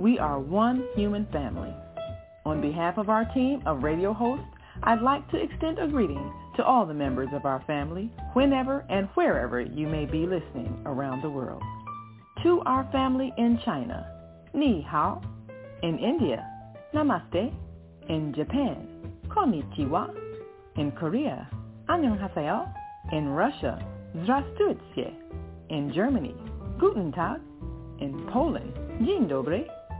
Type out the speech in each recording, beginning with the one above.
we are one human family. On behalf of our team of radio hosts, I'd like to extend a greeting to all the members of our family, whenever and wherever you may be listening around the world. To our family in China, ni hao. In India, namaste. In Japan, konnichiwa. In Korea, annyeonghaseyo. In Russia, zdravstvuyte. In Germany, guten tag. In Poland, dzień dobry.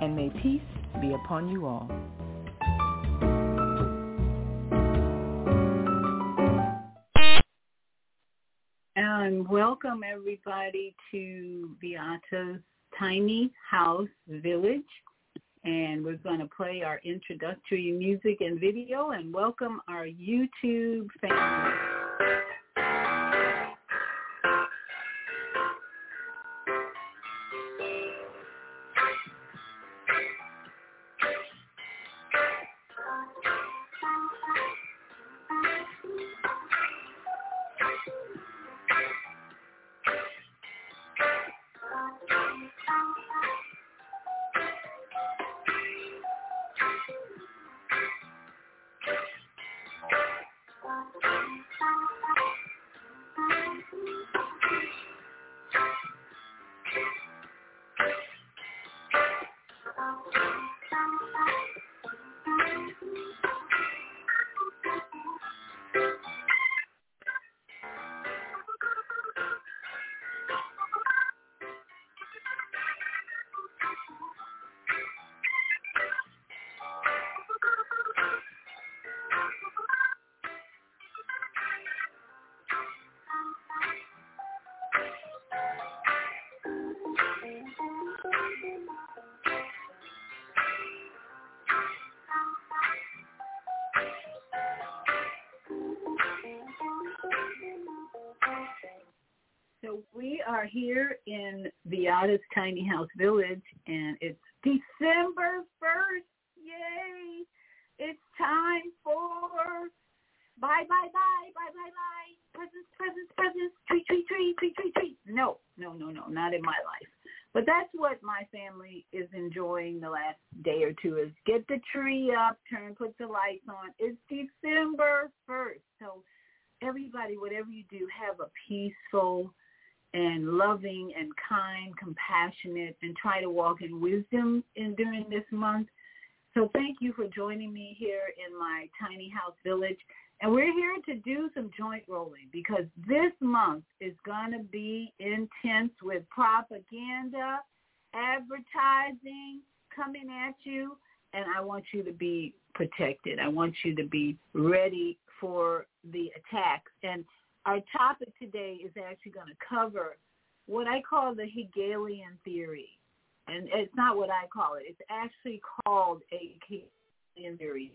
and may peace be upon you all. And welcome everybody to Viyahta's Tiny House Village. And we're going to play our introductory music and video and welcome our YouTube family. Are here in Viyahta's Tiny House Village, and it's December 1st. Yay! It's time for bye, bye, bye, bye, bye, bye. Presents, presents, presents. Treat, treat, treat, treat, treat, treat. No, no, no, no, not in my life. But that's what my family is enjoying the last day or two is get the tree up, turn, put the lights on. It's December 1st. So everybody, whatever you do, have a peaceful and loving and kind, compassionate, and try to walk in wisdom in during this month. So thank you for joining me here in my tiny house village. And we're here to do some joint rolling because this month is going to be intense with propaganda, advertising coming at you. and I want you to be protected. I want you to be ready for the attacks. And our topic today is actually going to cover what I call the Hegelian theory. And it's not what I call it. It's actually called a Hegelian theory.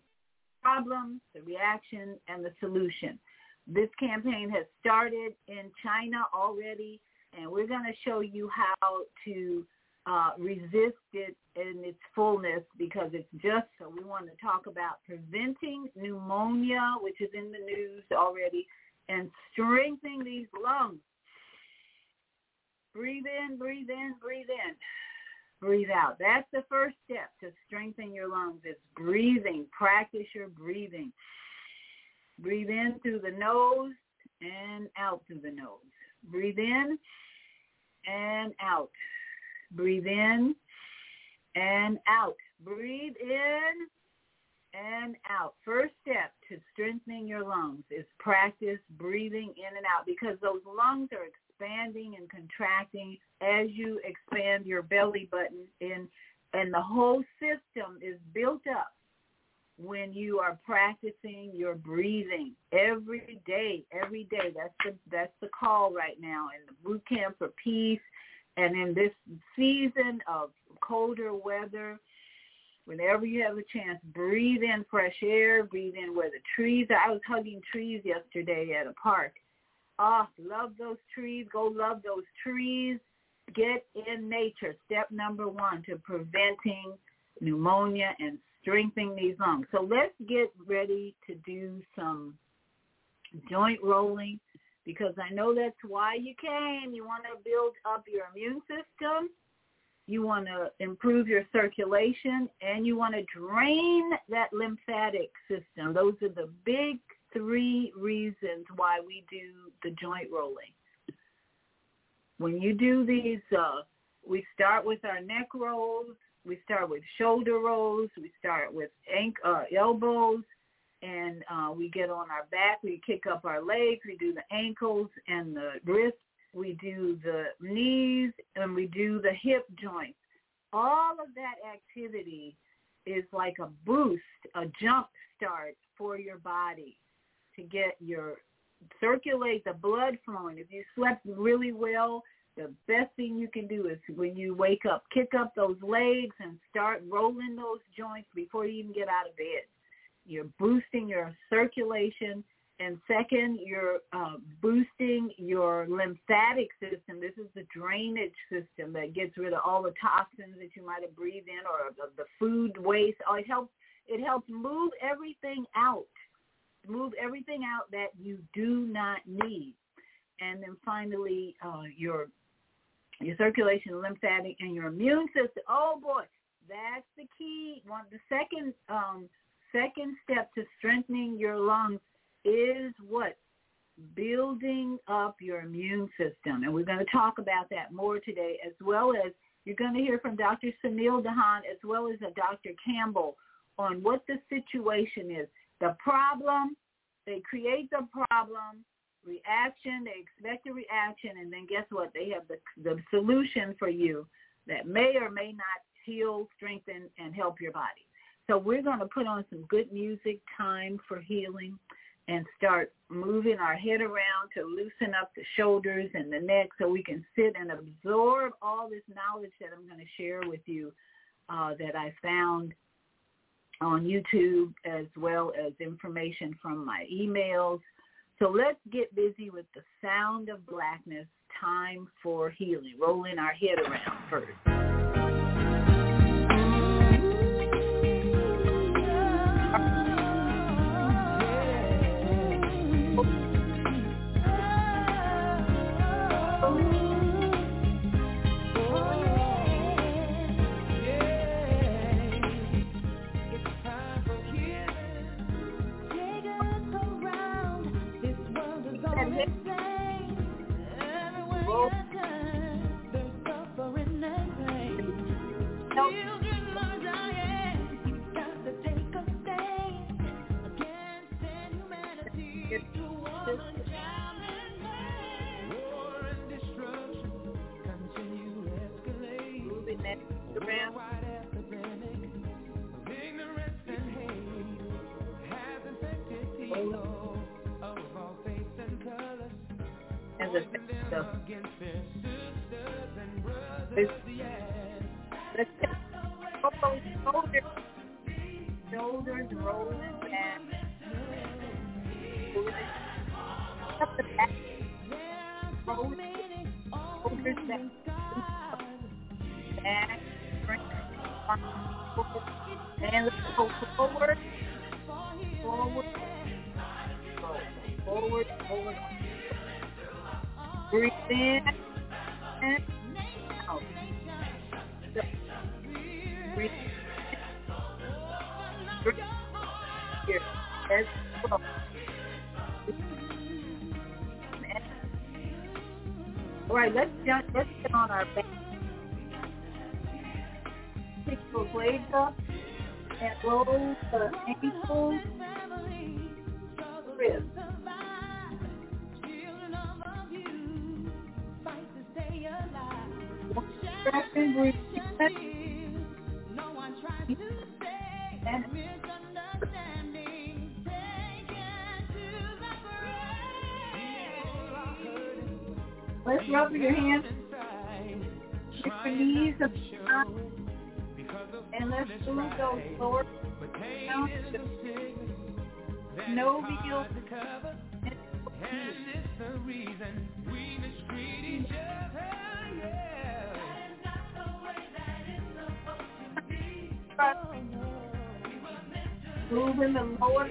Problem, the reaction, and the solution. This campaign has started in China already, and we're going to show you how to uh, resist it in its fullness because it's just so we want to talk about preventing pneumonia, which is in the news already, and strengthening these lungs. Breathe in, breathe in, breathe in. Breathe out. That's the first step to strengthen your lungs. It's breathing. Practice your breathing. Breathe in through the nose and out through the nose. Breathe in and out. Breathe in and out. Breathe in and out. First step to strengthening your lungs is practice breathing in and out because those lungs are expanding and contracting as you expand your belly button in and the whole system is built up when you are practicing your breathing every day, every day. That's the that's the call right now in the boot camp for peace and in this season of colder weather, whenever you have a chance, breathe in fresh air, breathe in where the trees are. I was hugging trees yesterday at a park. Oh, love those trees. Go love those trees. Get in nature. Step number one to preventing pneumonia and strengthening these lungs. So let's get ready to do some joint rolling because I know that's why you came. You want to build up your immune system. You want to improve your circulation and you want to drain that lymphatic system. Those are the big three reasons why we do the joint rolling. When you do these, uh, we start with our neck rolls, we start with shoulder rolls, we start with ankle, uh, elbows, and uh, we get on our back, we kick up our legs, we do the ankles and the wrists, we do the knees, and we do the hip joints. All of that activity is like a boost, a jump start for your body to get your circulate the blood flowing. If you slept really well, the best thing you can do is when you wake up, kick up those legs and start rolling those joints before you even get out of bed. You're boosting your circulation. And second, you're uh, boosting your lymphatic system. This is the drainage system that gets rid of all the toxins that you might have breathed in or the, the food waste. Oh, it helps. It helps move everything out, move everything out that you do not need. And then finally, uh, your your circulation, lymphatic, and your immune system. Oh boy, that's the key. One, the second um, second step to strengthening your lungs is what? Building up your immune system. And we're going to talk about that more today, as well as you're going to hear from Dr. Sunil Dahan as well as Dr. Campbell on what the situation is. The problem, they create the problem, reaction, they expect a reaction, and then guess what? They have the, the solution for you that may or may not heal, strengthen, and help your body. So we're going to put on some good music, time for healing, and start moving our head around to loosen up the shoulders and the neck so we can sit and absorb all this knowledge that I'm going to share with you uh, that I found on YouTube as well as information from my emails. So let's get busy with the sound of blackness, time for healing, rolling our head around first. So, let's, let's shoulders, shoulders rolling back. Up the back. Shoulders, shoulders back. Back. And let's go forward. Forward. Forward, forward. Breathe in and out. Breathe in. Breathe here. As well. All right, let's jump. Let's get on our back. Pick the blades up and roll the ankles, wrists. Second, breathe in. And let's rub your hands, with your knees up and let's move those lower down to no heel and Moving the lower.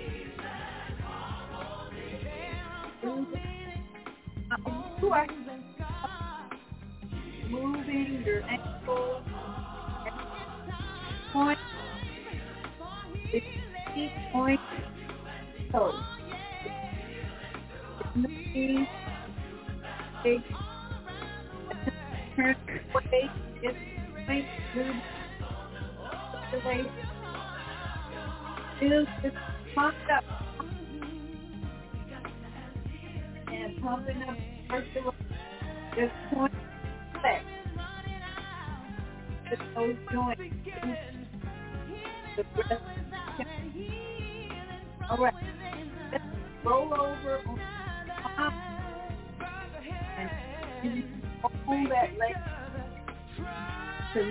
Sure. Moving your ankle. Point. Feet point. Toes. Big. Turn. Just point. Move. The way. Up. And pumping up just point. Just those joints. The. All right. Let's roll over on and hold that leg to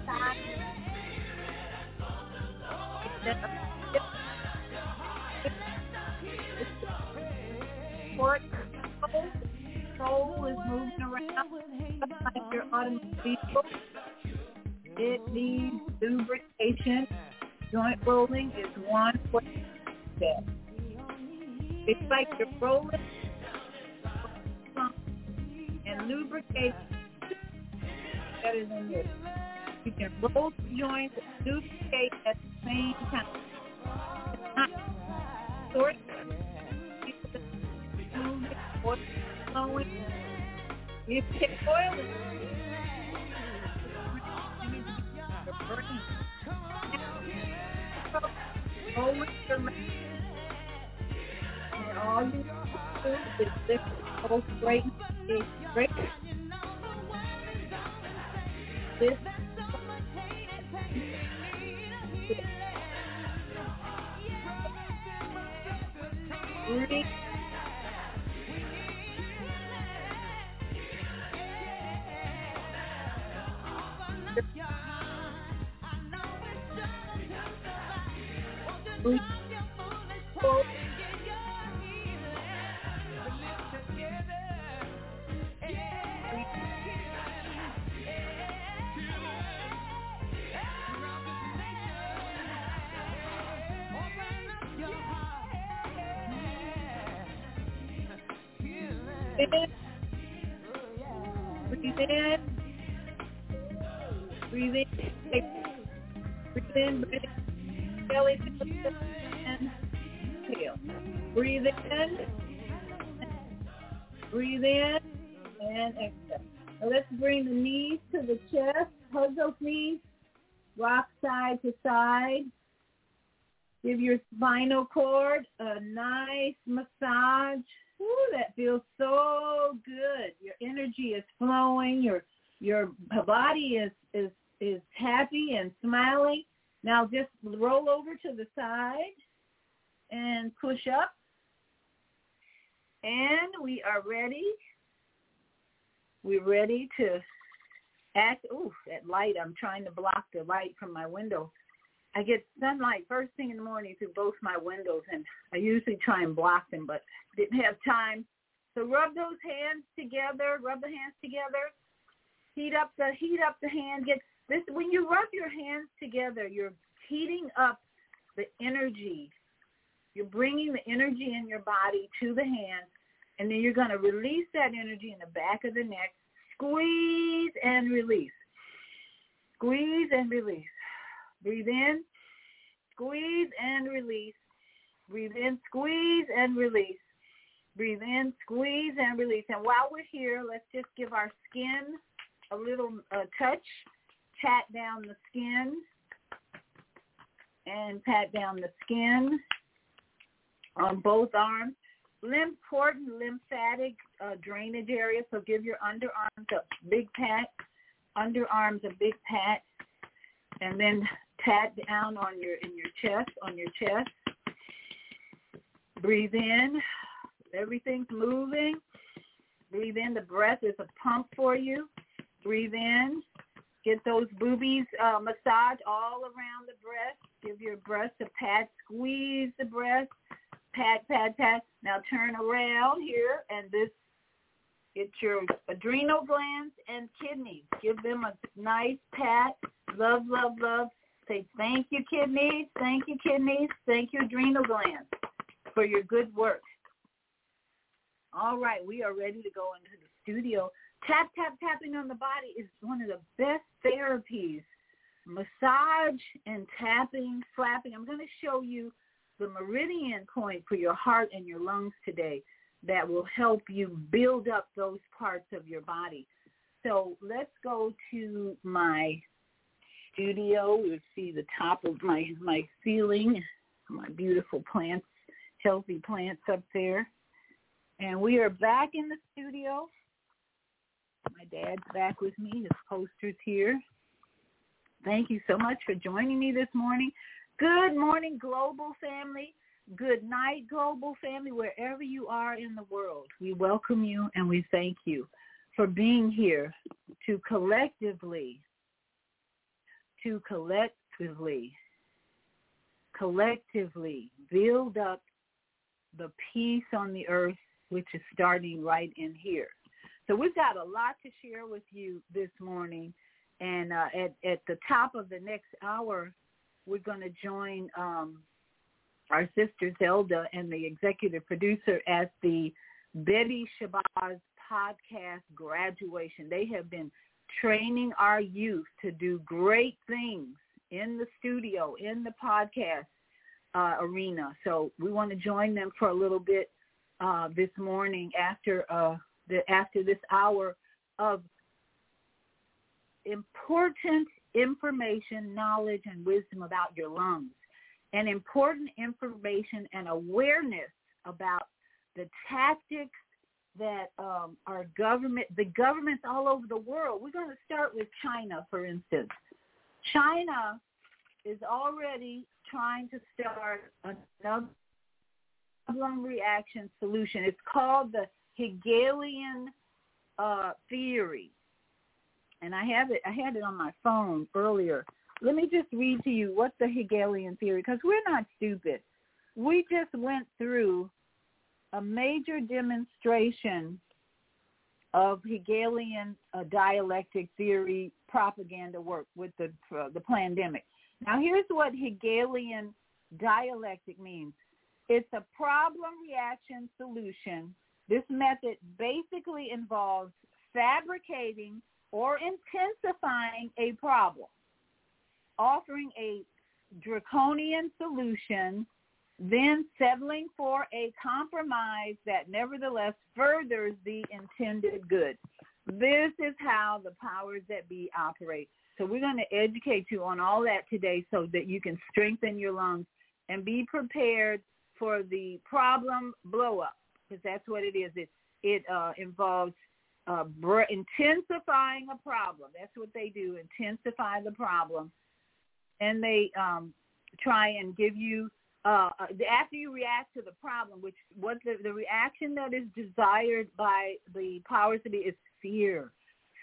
is moving around like your automobile. It needs lubrication. Joint rolling is one step. It's like you're rolling and lubrication that is this. You can roll the joints and lubricate at the same time. Moving. You can oil leg. And all you do is lift the straight, straight. This Breathe. Breathe. In. Breathe in. Breathe in. Breathe in. Breathe in. belly and exhale. Breathe in. Breathe in and exhale. Now let's bring the knees to the chest. Hug those knees. Rock side to side. Give your spinal cord a nice massage. Ooh, that feels so good. Your energy is flowing. Your your body is is is happy and smiling. Now just roll over to the side and push up. And we are ready. We're ready to act. Ooh, that light. I'm trying to block the light from my window. I get sunlight first thing in the morning through both my windows, and I usually try and block them, but didn't have time. So rub those hands together. Rub the hands together. Heat up the heat up the hand. Get this when you rub your hands together, you're heating up the energy. You're bringing the energy in your body to the hands, and then you're going to release that energy in the back of the neck. Squeeze and release. Squeeze and release. Breathe in, squeeze and release. Breathe in, squeeze and release. Breathe in, squeeze and release. And while we're here, let's just give our skin a little uh, touch. Pat down the skin and pat down the skin on both arms. Important lymphatic uh, drainage area, so give your underarms a big pat, underarms a big pat, and then pat down on your in your chest, on your chest. Breathe in. Everything's moving. Breathe in. The breath is a pump for you. Breathe in. Get those boobies uh, massage all around the breast. Give your breast a pat. Squeeze the breast. Pat, pat, pat. Now turn around here, and this it's your adrenal glands and kidneys. Give them a nice pat. Love, love, love. Say thank you, kidneys. Thank you, kidneys. Thank you, adrenal glands, for your good work. All right, we are ready to go into the studio. Tap, tap, tapping on the body is one of the best therapies. Massage and tapping, slapping. I'm going to show you the meridian point for your heart and your lungs today that will help you build up those parts of your body. So let's go to my studio. You'll see the top of my, my ceiling, my beautiful plants, healthy plants up there. And we are back in the studio. My dad's back with me. His poster's here. Thank you so much for joining me this morning. Good morning, global family. Good night, global family, wherever you are in the world. We welcome you and we thank you for being here to collectively, to collectively, collectively build up the peace on the earth, which is starting right in here. So we've got a lot to share with you this morning. And uh, at, at the top of the next hour, we're going to join um, our sister Zelda and the executive producer at the Betty Shabazz podcast graduation. They have been training our youth to do great things in the studio, in the podcast uh, arena. So we want to join them for a little bit uh, this morning after uh, the after this hour of important information, knowledge, and wisdom about your lungs, and important information and awareness about the tactics that um, our government, the governments all over the world. We're going to start with China, for instance. China is already trying to start another problem reaction solution. It's called the Hegelian uh, theory and I have it. I had it on my phone earlier. Let me just read to you what the Hegelian theory, because we're not stupid. We just went through a major demonstration of Hegelian uh, dialectic theory propaganda work with the uh, the pandemic. Now, here's what Hegelian dialectic means. It's a problem reaction solution. This method basically involves fabricating or intensifying a problem, offering a draconian solution, then settling for a compromise that nevertheless furthers the intended good. This is how the powers that be operate. So we're going to educate you on all that today so that you can strengthen your lungs and be prepared for the problem blow up because that's what it is. It it uh, involves uh, br- intensifying a problem. That's what they do, intensify the problem, and they um, try and give you uh, uh after you react to the problem, which what the, the reaction that is desired by the powers to be is fear.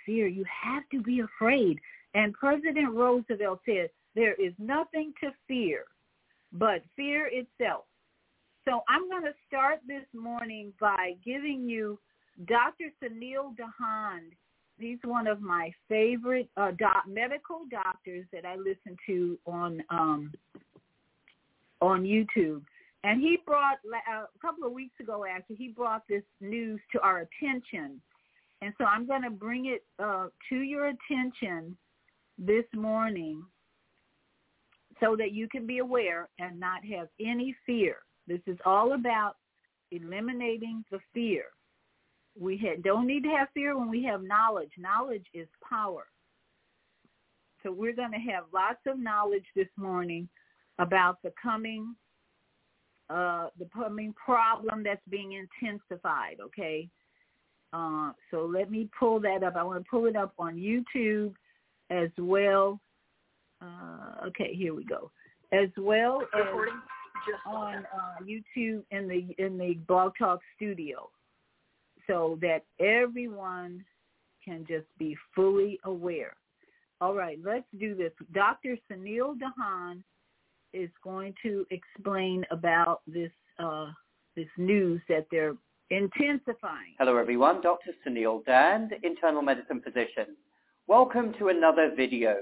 Fear. You have to be afraid. And President Roosevelt said there is nothing to fear but fear itself. So I'm going to start this morning by giving you Dr. Sunil Dhand. He's one of my favorite uh, doc, medical doctors that I listen to on um, on YouTube. And he brought uh, a couple of weeks ago, actually, he brought this news to our attention. And so I'm going to bring it uh, to your attention this morning so that you can be aware and not have any fear. This is all about eliminating the fear. We don't need to have fear when we have knowledge. Knowledge is power. So we're going to have lots of knowledge this morning about the coming uh, the coming problem that's being intensified. Okay, uh, so let me pull that up. I want to pull it up on YouTube as well. Uh, okay, here we go. As well as on uh, YouTube in the in the Blog Talk studio, so that everyone can just be fully aware. All right, let's do this. Dr. Sunil Dahan is going to explain about this uh, this news that they're intensifying. Hello, everyone. Dr. Sunil Dhand, internal medicine physician. Welcome to another video.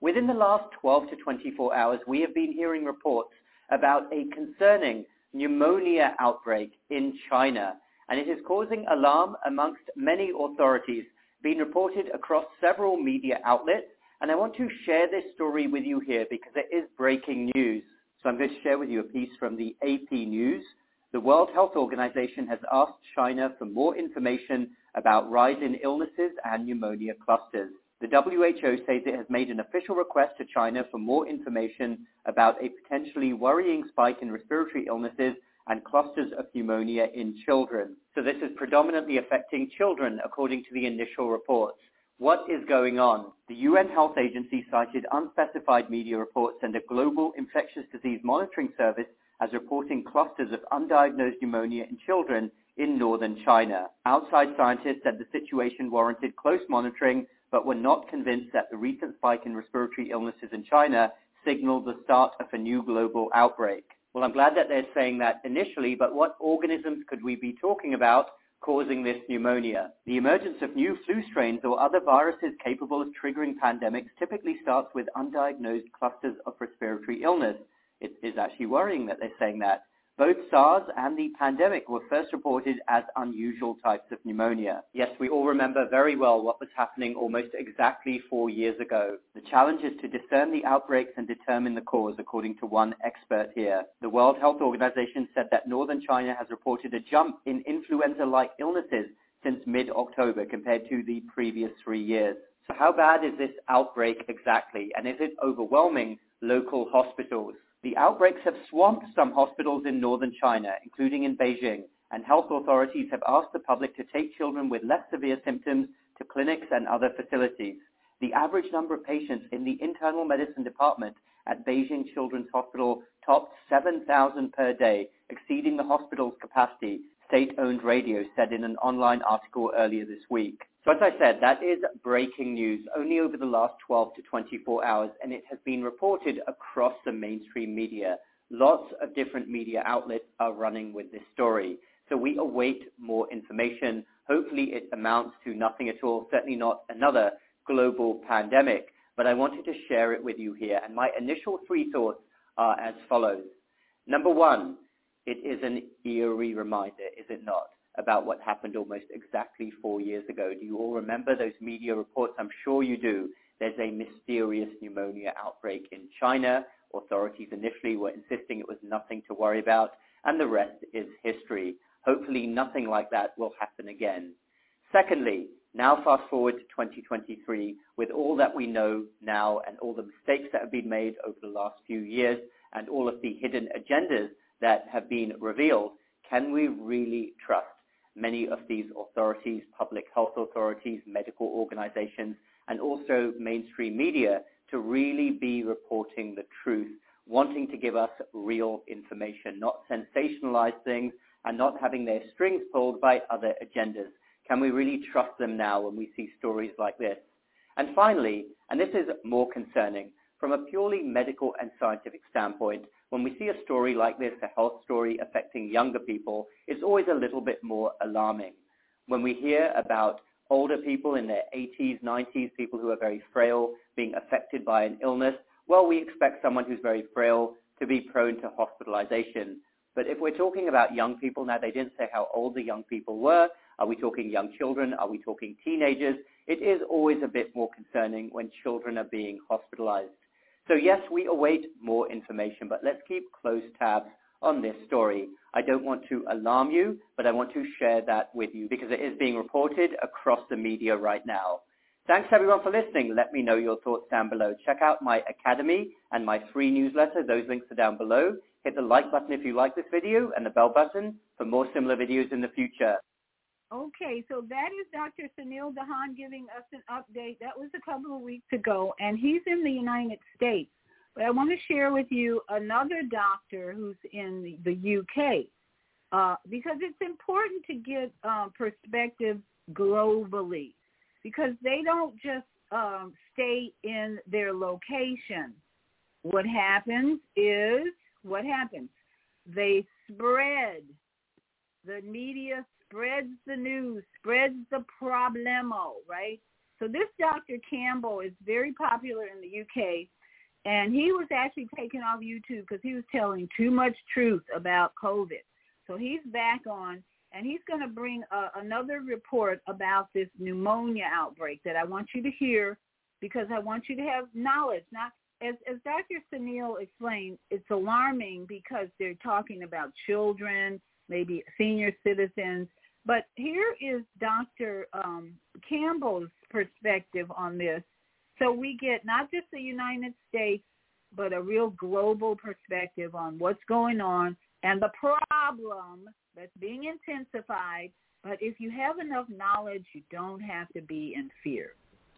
Within the last 12 to 24 hours, we have been hearing reports about a concerning pneumonia outbreak in China, and it is causing alarm amongst many authorities, being reported across several media outlets, and I want to share this story with you here because it is breaking news. So I'm going to share with you a piece from the AP News. The World Health Organization has asked China for more information about rise in illnesses and pneumonia clusters. The WHO says it has made an official request to China for more information about a potentially worrying spike in respiratory illnesses and clusters of pneumonia in children. So this is predominantly affecting children, according to the initial reports. What is going on? The UN Health Agency cited unspecified media reports and a global infectious disease monitoring service as reporting clusters of undiagnosed pneumonia in children in northern China. Outside scientists said the situation warranted close monitoring but were not convinced that the recent spike in respiratory illnesses in China signaled the start of a new global outbreak. Well, I'm glad that they're saying that initially, but what organisms could we be talking about causing this pneumonia? The emergence of new flu strains or other viruses capable of triggering pandemics typically starts with undiagnosed clusters of respiratory illness. It is actually worrying that they're saying that. Both SARS and the pandemic were first reported as unusual types of pneumonia. Yes, we all remember very well what was happening almost exactly four years ago. The challenge is to discern the outbreaks and determine the cause, according to one expert here. The World Health Organization said that northern China has reported a jump in influenza-like illnesses since mid-October compared to the previous three years. So how bad is this outbreak exactly? And is it overwhelming local hospitals? The outbreaks have swamped some hospitals in northern China, including in Beijing, and health authorities have asked the public to take children with less severe symptoms to clinics and other facilities. The average number of patients in the internal medicine department at Beijing Children's Hospital topped 7,000 per day, exceeding the hospital's capacity, state-owned radio said in an online article earlier this week. So as I said, that is breaking news only over the last 12 to 24 hours, and it has been reported across the mainstream media. Lots of different media outlets are running with this story. So we await more information. Hopefully it amounts to nothing at all, certainly not another global pandemic. But I wanted to share it with you here. And my initial three thoughts are as follows. Number one, it is an eerie reminder, is it not? About what happened almost exactly four years ago. Do you all remember those media reports? I'm sure you do. There's a mysterious pneumonia outbreak in China authorities initially were insisting it was nothing to worry about, and the rest is history. Hopefully nothing like that will happen again. Secondly, now fast forward to 2023, with all that we know now and all the mistakes that have been made over the last few years and all of the hidden agendas that have been revealed, can we really trust many of these authorities, public health authorities, medical organizations, and also mainstream media to really be reporting the truth, wanting to give us real information, not sensationalize things and not having their strings pulled by other agendas. Can we really trust them now when we see stories like this? And finally, and this is more concerning, from a purely medical and scientific standpoint, when we see a story like this, a health story affecting younger people, it's always a little bit more alarming. When we hear about older people in their 80s, 90s, people who are very frail, being affected by an illness, well, we expect someone who's very frail to be prone to hospitalization. But if we're talking about young people, now they didn't say how old the young people were. Are we talking young children? Are we talking teenagers? It is always a bit more concerning when children are being hospitalized. So yes, we await more information, but let's keep close tabs on this story. I don't want to alarm you, but I want to share that with you because it is being reported across the media right now. Thanks everyone for listening. Let me know your thoughts down below. Check out my academy and my free newsletter. Those links are down below. Hit the like button if you like this video and the bell button for more similar videos in the future. Okay, so that is Dr. Sunil Dahan giving us an update. That was a couple of weeks ago, and he's in the United States. But I want to share with you another doctor who's in the UK uh, because it's important to get uh, perspective globally because they don't just um, stay in their location. What happens is, what happens? They spread. The media spreads the news, spreads the problemo, right? So this Dr. Campbell is very popular in the UK, and he was actually taken off YouTube because he was telling too much truth about COVID. So he's back on, and he's going to bring a, another report about this pneumonia outbreak that I want you to hear because I want you to have knowledge. Not as, as Dr. Sunil explained, it's alarming because they're talking about children, maybe senior citizens, but here is Dr. Um, Campbell's perspective on this. So we get not just the United States, but a real global perspective on what's going on and the problem that's being intensified. But if you have enough knowledge, you don't have to be in fear.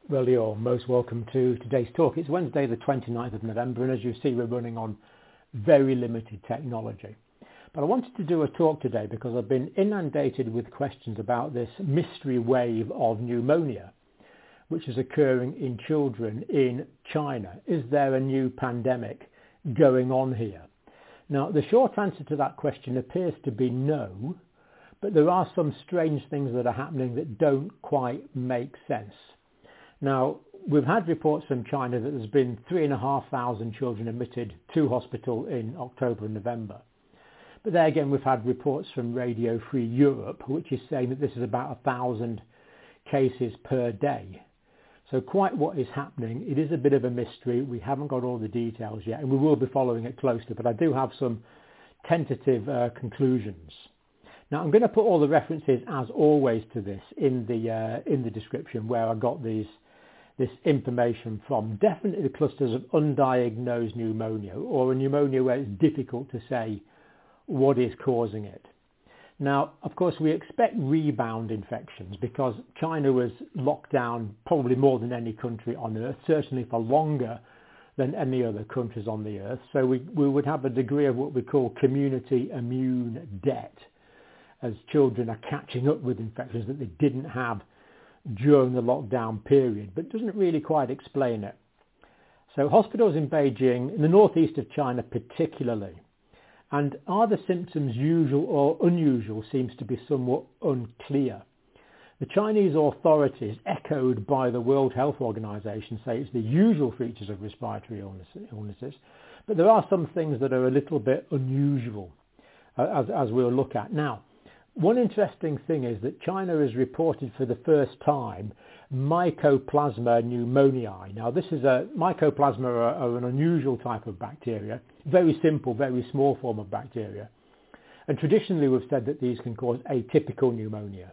Well, you're most welcome to today's talk. It's Wednesday, the 29th of November, and as you see, we're running on very limited technology. But I wanted to do a talk today because I've been inundated with questions about this mystery wave of pneumonia, which is occurring in children in China. Is there a new pandemic going on here? Now, the short answer to that question appears to be no, but there are some strange things that are happening that don't quite make sense. Now, we've had reports from China that there's been 3,500 children admitted to hospital in October and November. But there again, we've had reports from Radio Free Europe, which is saying that this is about a thousand cases per day. So quite what is happening, it is a bit of a mystery. We haven't got all the details yet, and we will be following it closely, but I do have some tentative uh, conclusions. Now I'm going to put all the references, as always, to this in the uh, in the description where I got these this information from. Definitely the clusters of undiagnosed pneumonia, or a pneumonia where it's difficult to say what is causing it. Now, of course, we expect rebound infections because China was locked down probably more than any country on earth, certainly for longer than any other countries on the earth. So we, we would have a degree of what we call community immune debt as children are catching up with infections that they didn't have during the lockdown period, but doesn't really quite explain it. So hospitals in Beijing, in the northeast of China particularly, and are the symptoms usual or unusual seems to be somewhat unclear. The Chinese authorities, echoed by the World Health Organization, say it's the usual features of respiratory illnesses, but there are some things that are a little bit unusual, uh, as, as we'll look at. Now, one interesting thing is that China has reported for the first time Mycoplasma pneumoniae. Now, this is a Mycoplasma are, are an unusual type of bacteria, very simple, very small form of bacteria. And traditionally, we've said that these can cause atypical pneumonia.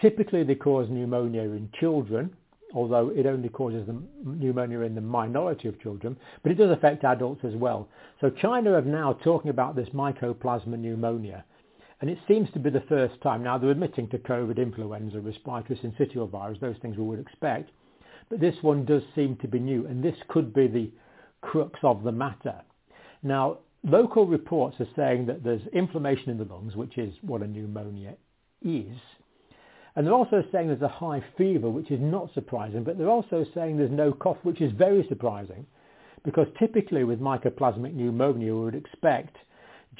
Typically, they cause pneumonia in children, although it only causes the pneumonia in the minority of children, but it does affect adults as well. So China are now talking about this mycoplasma pneumonia, and it seems to be the first time. Now they're admitting to COVID, influenza, respiratory syncytial virus, those things we would expect, but this one does seem to be new, and this could be the crux of the matter. Now, local reports are saying that there's inflammation in the lungs, which is what a pneumonia is, and they're also saying there's a high fever, which is not surprising, but they're also saying there's no cough, which is very surprising, because typically with mycoplasmic pneumonia, we would expect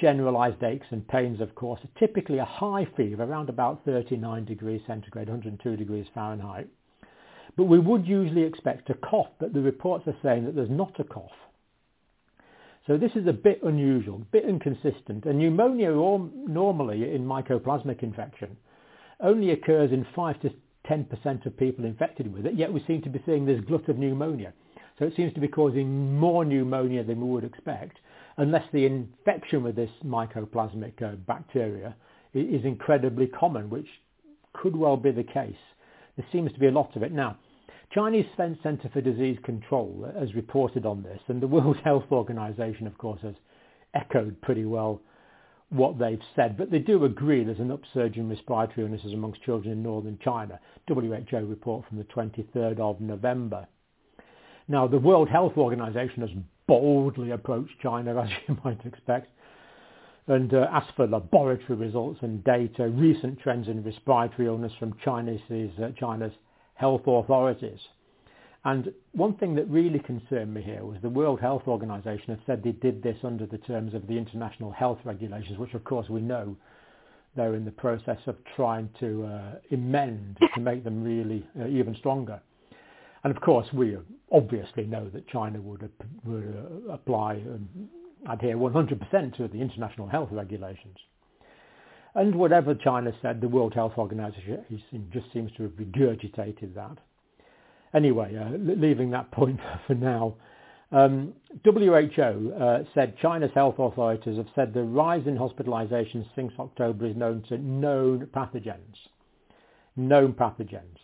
generalized aches and pains, of course, are typically a high fever, around about 39 degrees centigrade, 102 degrees Fahrenheit. But we would usually expect a cough, but the reports are saying that there's not a cough. So this is a bit unusual, a bit inconsistent. And pneumonia normally in mycoplasmic infection only occurs in 5 to 10% of people infected with it, yet we seem to be seeing this glut of pneumonia. So it seems to be causing more pneumonia than we would expect, unless the infection with this mycoplasmic uh, bacteria is incredibly common, which could well be the case. There seems to be a lot of it. Now, Chinese Centre for Disease Control has reported on this, and the World Health Organization, of course, has echoed pretty well what they've said, but they do agree there's an upsurge in respiratory illnesses amongst children in northern China. WHO report from the 23rd of November. Now, the World Health Organization has boldly approached China, as you might expect, and uh, for laboratory results and data, recent trends in respiratory illness from China's, uh, China's health authorities. And one thing that really concerned me here was the World Health Organization has said they did this under the terms of the international health regulations, which of course we know they're in the process of trying to uh, amend to make them really uh, even stronger. And of course, we obviously know that China would, would uh, apply and adhere 100% to the international health regulations. And whatever China said, the World Health Organization just seems to have regurgitated that. Anyway, uh, leaving that point for now, um, WHO uh, said China's health authorities have said the rise in hospitalizations since October is known to known pathogens. Known pathogens.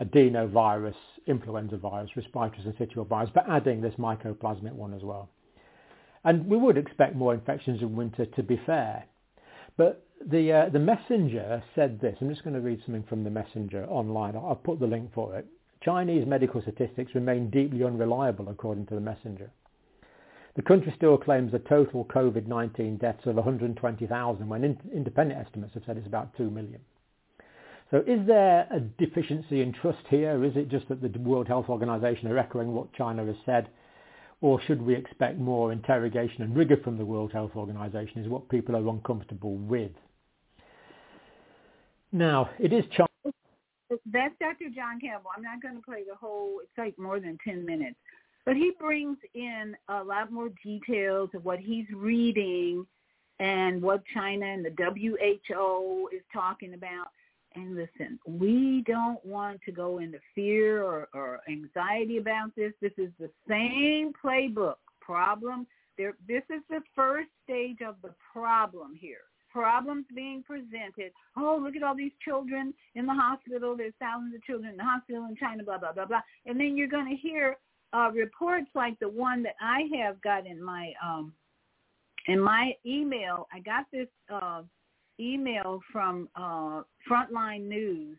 Adenovirus, influenza virus, respiratory syncytial virus, but adding this mycoplasmic one as well. And we would expect more infections in winter, to be fair. But the uh, the messenger said this. I'm just going to read something from the messenger online. I'll, put the link for it. Chinese medical statistics remain deeply unreliable, according to the messenger. The country still claims a total COVID-19 deaths of 120,000 when in- independent estimates have said it's about 2 million. So is there a deficiency in trust here? Is it just that the World Health Organization are echoing what China has said? Or should we expect more interrogation and rigor from the World Health Organization is what people are uncomfortable with. Now, it is China that's Dr. John Campbell. I'm not going to play the whole, it's like more than 10 minutes. But he brings in a lot more details of what he's reading and what China and the WHO is talking about. And listen, we don't want to go into fear or, or anxiety about this. This is the same playbook problem. There, this is the first stage of the problem here problems being presented. Oh, look at all these children in the hospital. There's thousands of children in the hospital in China, blah, blah, blah, blah. And then you're going to hear uh, reports like the one that I have got in my um, in my email. I got this uh, email from uh, Frontline News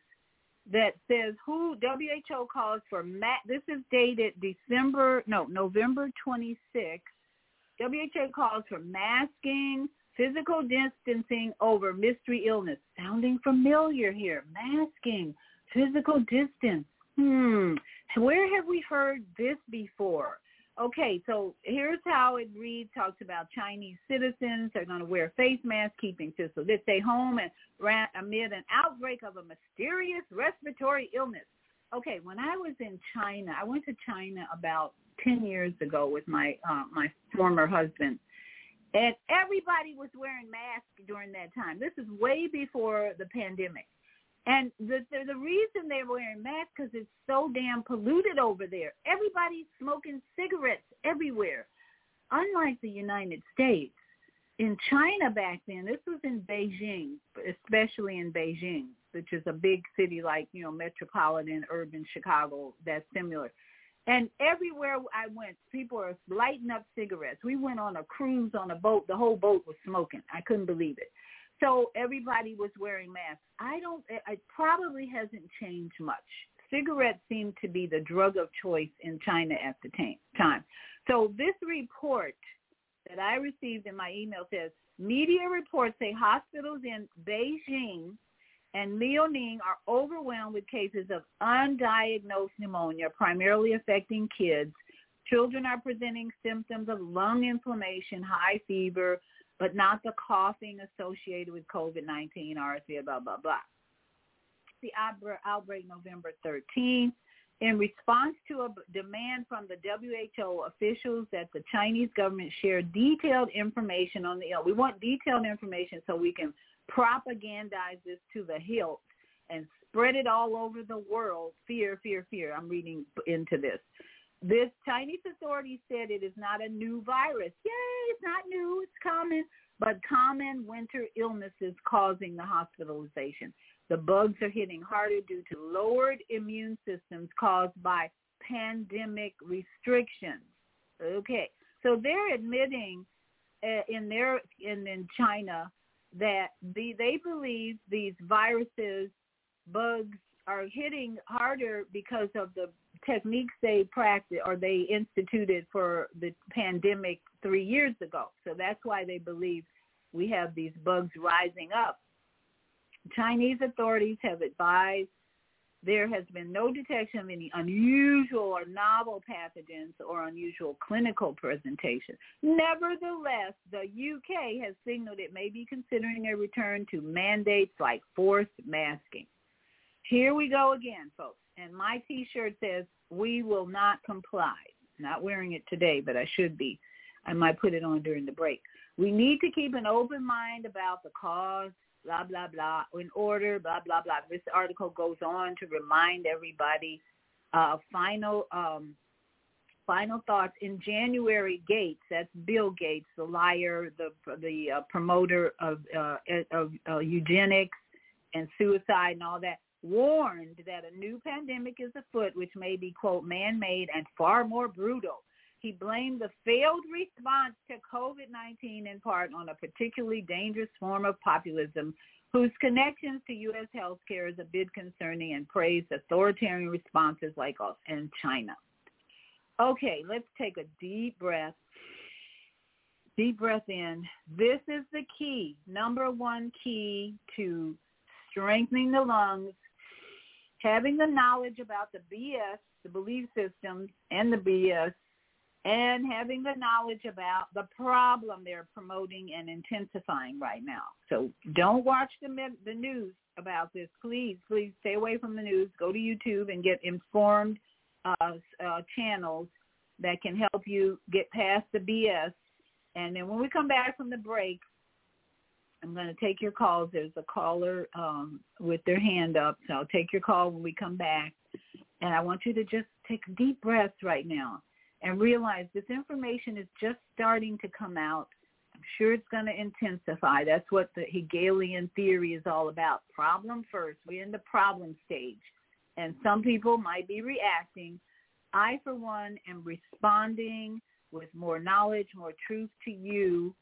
that says who WHO calls for ma- this is dated December no November 26th. WHO calls for masking, Physical distancing over mystery illness. Sounding familiar here. Masking. Physical distance. Hmm. Where have we heard this before? Okay, so here's how it reads. Talks about Chinese citizens. They're going to wear face masks, keeping physical. They stay home and amid an outbreak of a mysterious respiratory illness. Okay, when I was in China, I went to China about 10 years ago with my uh, my former husband, and everybody was wearing masks during that time. This is way before the pandemic. And the, the, the reason they're wearing masks because it's so damn polluted over there. Everybody's smoking cigarettes everywhere. Unlike the United States, in China back then, this was in Beijing, especially in Beijing, which is a big city like, you know, metropolitan urban Chicago that's similar. And everywhere I went, people were lighting up cigarettes. We went on a cruise on a boat. The whole boat was smoking. I couldn't believe it. So everybody was wearing masks. I don't, it probably hasn't changed much. Cigarettes seem to be the drug of choice in China at the time. So this report that I received in my email says, media reports say hospitals in Beijing and Liaoning are overwhelmed with cases of undiagnosed pneumonia, primarily affecting kids. Children are presenting symptoms of lung inflammation, high fever, but not the coughing associated with COVID-19, RSV, blah, blah, blah. The outbreak November 13th. In response to a demand from the WHO officials that the Chinese government share detailed information on the, we want detailed information so we can propagandize this to the hilt and spread it all over the world. Fear, fear, fear. I'm reading into this. This Chinese authorities said it is not a new virus. Yay, it's not new, it's common, but common winter illnesses causing the hospitalization. The bugs are hitting harder due to lowered immune systems caused by pandemic restrictions. Okay, so they're admitting uh, in their in in China that the, they believe these viruses, bugs are hitting harder because of the techniques they practice or they instituted for the pandemic three years ago. So that's why they believe we have these bugs rising up. Chinese authorities have advised there has been no detection of any unusual or novel pathogens or unusual clinical presentation. Nevertheless, the UK has signaled it may be considering a return to mandates like forced masking. Here we go again, folks. And my T-shirt says, we will not comply. Not wearing it today, but I should be. I might put it on during the break. We need to keep an open mind about the cause, blah, blah, blah, in order, blah, blah, blah. This article goes on to remind everybody uh, final um, final thoughts. In January, Gates, that's Bill Gates, the liar, the the uh, promoter of, uh, of eugenics and suicide and all that, warned that a new pandemic is afoot, which may be, quote, man-made and far more brutal. He blamed the failed response to COVID-19 in part on a particularly dangerous form of populism whose connections to U.S. healthcare is a bit concerning and praised authoritarian responses like uh, in China. Okay, let's take a deep breath. Deep breath in. This is the key, number one key to strengthening the lungs, having the knowledge about the BS, the belief systems, and the BS, and having the knowledge about the problem they're promoting and intensifying right now. So don't watch the the news about this. Please, please stay away from the news. Go to YouTube and get informed uh, uh, channels that can help you get past the BS. And then when we come back from the break, I'm going to take your calls. There's a caller um, with their hand up, so I'll take your call when we come back. And I want you to just take a deep breaths right now and realize this information is just starting to come out. I'm sure it's going to intensify. That's what the Hegelian theory is all about. Problem first. We're in the problem stage. And some people might be reacting. I, for one, am responding with more knowledge, more truth to you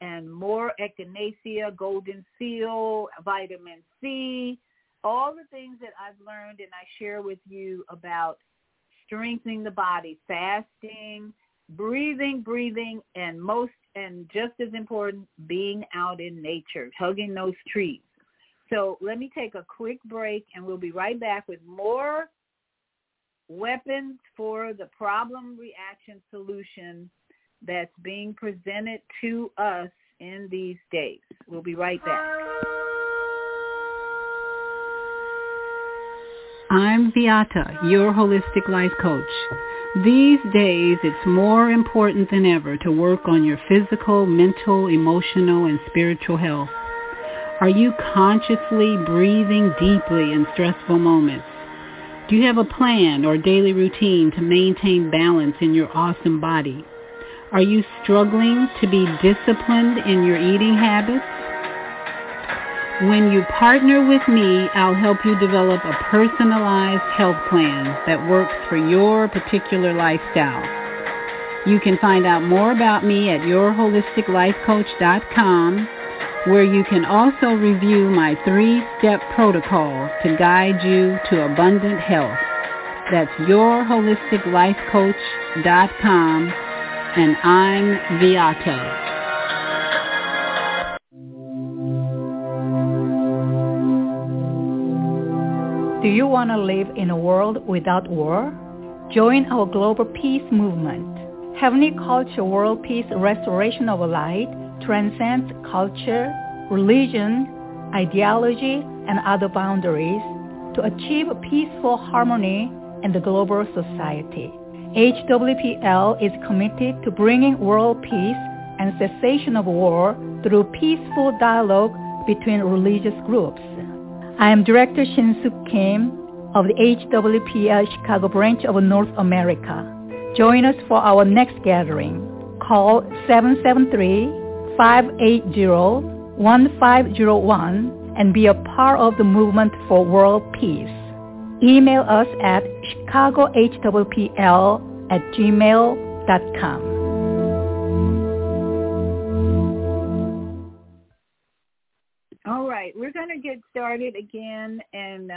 and more echinacea, golden seal, vitamin C, all the things that I've learned and I share with you about strengthening the body, fasting, breathing, breathing, and most and just as important, being out in nature, hugging those trees. So let me take a quick break and we'll be right back with more weapons for the problem reaction solution that's being presented to us in these days. We'll be right back. I'm Viyahta, your holistic life coach. These days, it's more important than ever to work on your physical, mental, emotional, and spiritual health. Are you consciously breathing deeply in stressful moments? Do you have a plan or daily routine to maintain balance in your awesome body? Are you struggling to be disciplined in your eating habits? When you partner with me, I'll help you develop a personalized health plan that works for your particular lifestyle. You can find out more about me at yourholisticlifecoach.com where you can also review my three-step protocol to guide you to abundant health. That's yourholisticlifecoach.com and I'm Viyahta. Do you want to live in a world without war? Join our global peace movement. Heavenly Culture World Peace Restoration of Light transcends culture, religion, ideology, and other boundaries to achieve peaceful harmony in the global society. HWPL is committed to bringing world peace and cessation of war through peaceful dialogue between religious groups. I am Director Shin-Suk Kim of the HWPL Chicago branch of North America. Join us for our next gathering. Call 773-580-1501 and be a part of the movement for world peace. Email us at chicagohwpl at gmail.com. All right, we're going to get started again, and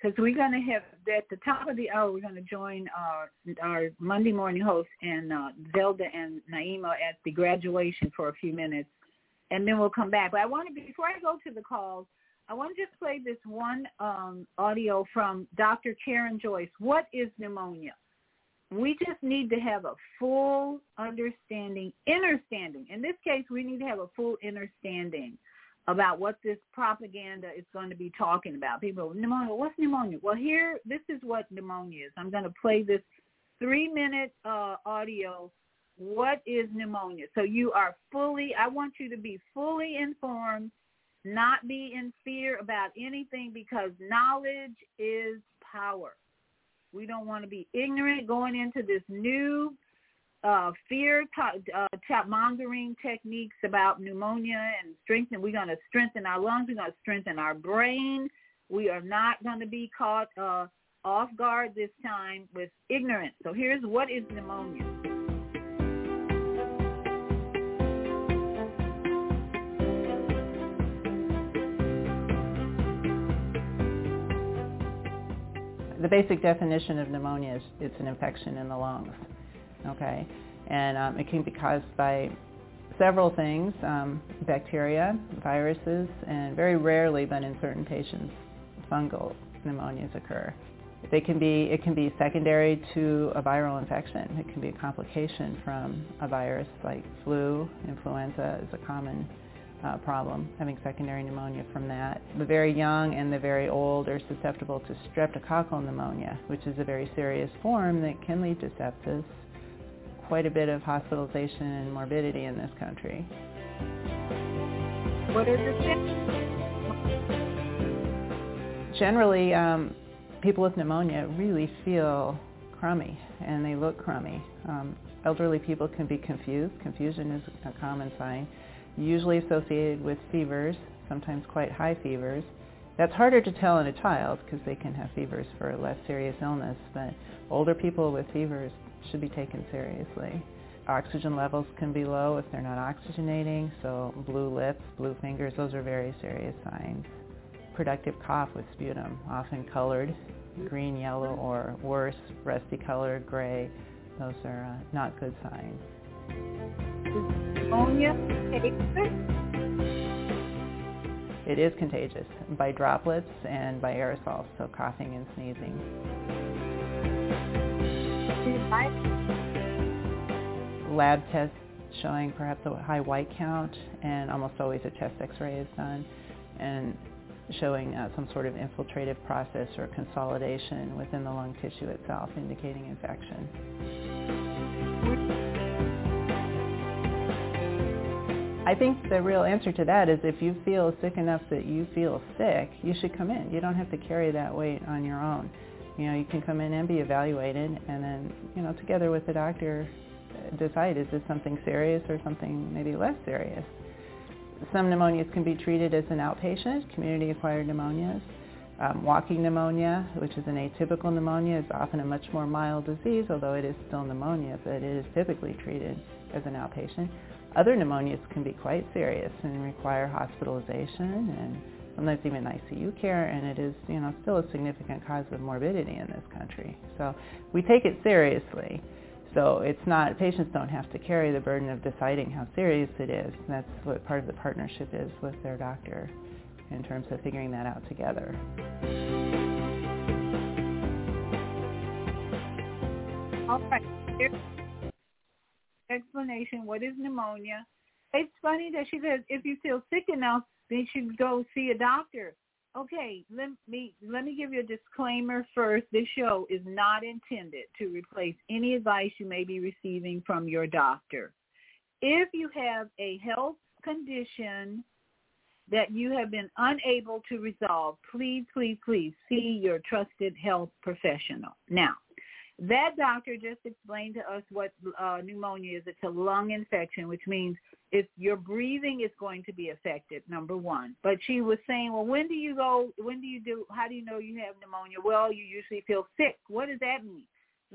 because uh, we're going to have at the top of the hour, we're going to join our our Monday morning host and uh, Zelda and Naima at the graduation for a few minutes, and then we'll come back. But I want to before I go to the calls, I want to just play this one um, audio from Dr. Karen Joyce. What is pneumonia? We just need to have a full understanding, understanding. In this case, we need to have a full understanding about what this propaganda is going to be talking about. People, pneumonia, what's pneumonia? Well, here, this is what pneumonia is. I'm going to play this three-minute uh, audio. What is pneumonia? So you are fully, I want you to be fully informed, not be in fear about anything because knowledge is power. We don't want to be ignorant going into this new uh, fear uh, mongering techniques about pneumonia and strengthen. We're going to strengthen our lungs. We're going to strengthen our brain. We are not going to be caught uh, off guard this time with ignorance. So here's what is pneumonia. The basic definition of pneumonia is it's an infection in the lungs okay? And um, it can be caused by several things, um, bacteria, viruses, and very rarely, but in certain patients, fungal pneumonias occur. They can be, it can be secondary to a viral infection. It can be a complication from a virus like flu, influenza is a common uh, problem, having secondary pneumonia from that. The very young and the very old are susceptible to streptococcal pneumonia, which is a very serious form that can lead to sepsis, quite a bit of hospitalization and morbidity in this country. What are the symptoms? Generally, um, people with pneumonia really feel crummy and they look crummy. Um, elderly people can be confused. Confusion is a common sign, usually associated with fevers, sometimes quite high fevers. That's harder to tell in a child because they can have fevers for less serious illness, but older people with fevers should be taken seriously. Oxygen levels can be low if they're not oxygenating, so blue lips, blue fingers, those are very serious signs. Productive cough with sputum, often colored green, yellow, or worse, rusty colored, gray, those are uh, not good signs. Pneumonia It is contagious by droplets and by aerosols, so coughing and sneezing. Lab tests showing perhaps a high white count and almost always a chest x-ray is done and showing uh, some sort of infiltrative process or consolidation within the lung tissue itself indicating infection. I think the real answer to that is if you feel sick enough that you feel sick, you should come in. You don't have to carry that weight on your own. You know, you can come in and be evaluated and then, you know, together with the doctor decide is this something serious or something maybe less serious. Some pneumonias can be treated as an outpatient, community-acquired pneumonias. Um, walking pneumonia, which is an atypical pneumonia, is often a much more mild disease, although it is still pneumonia, but it is typically treated as an outpatient. Other pneumonias can be quite serious and require hospitalization and sometimes even ICU care, and it is, you know, still a significant cause of morbidity in this country. So we take it seriously. So it's not, patients don't have to carry the burden of deciding how serious it is. That's what part of the partnership is with their doctor in terms of figuring that out together. All right. Explanation. What is pneumonia? It's funny that she says if you feel sick enough, then you should go see a doctor. Okay, let me let me give you a disclaimer first. This show is not intended to replace any advice you may be receiving from your doctor. If you have a health condition that you have been unable to resolve, please, please, please see your trusted health professional. Now, that doctor just explained to us what uh, pneumonia is. It's a lung infection, which means if your breathing is going to be affected, number one. But she was saying, well, when do you go, when do you do, how do you know you have pneumonia? Well, you usually feel sick. What does that mean?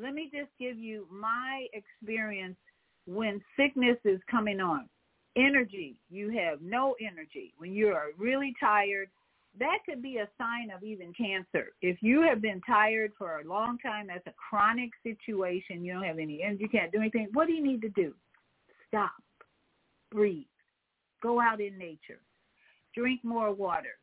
Let me just give you my experience when sickness is coming on energy. You have no energy. When you are really tired, that could be a sign of even cancer. If you have been tired for a long time, that's a chronic situation. You don't have any energy, you can't do anything. What do you need to do? Stop. Breathe. Go out in nature. Drink more water.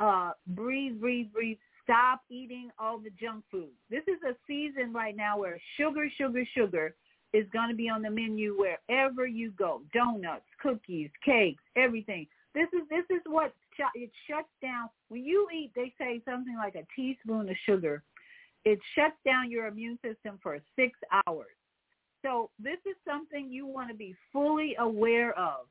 Uh, breathe, breathe, breathe. Stop eating all the junk food. This is a season right now where sugar, sugar, sugar is going to be on the menu wherever you go. Donuts, cookies, cakes, everything. This is this is what it shuts down when you eat. They say something like a teaspoon of sugar. It shuts down your immune system for six hours. So this is something you want to be fully aware of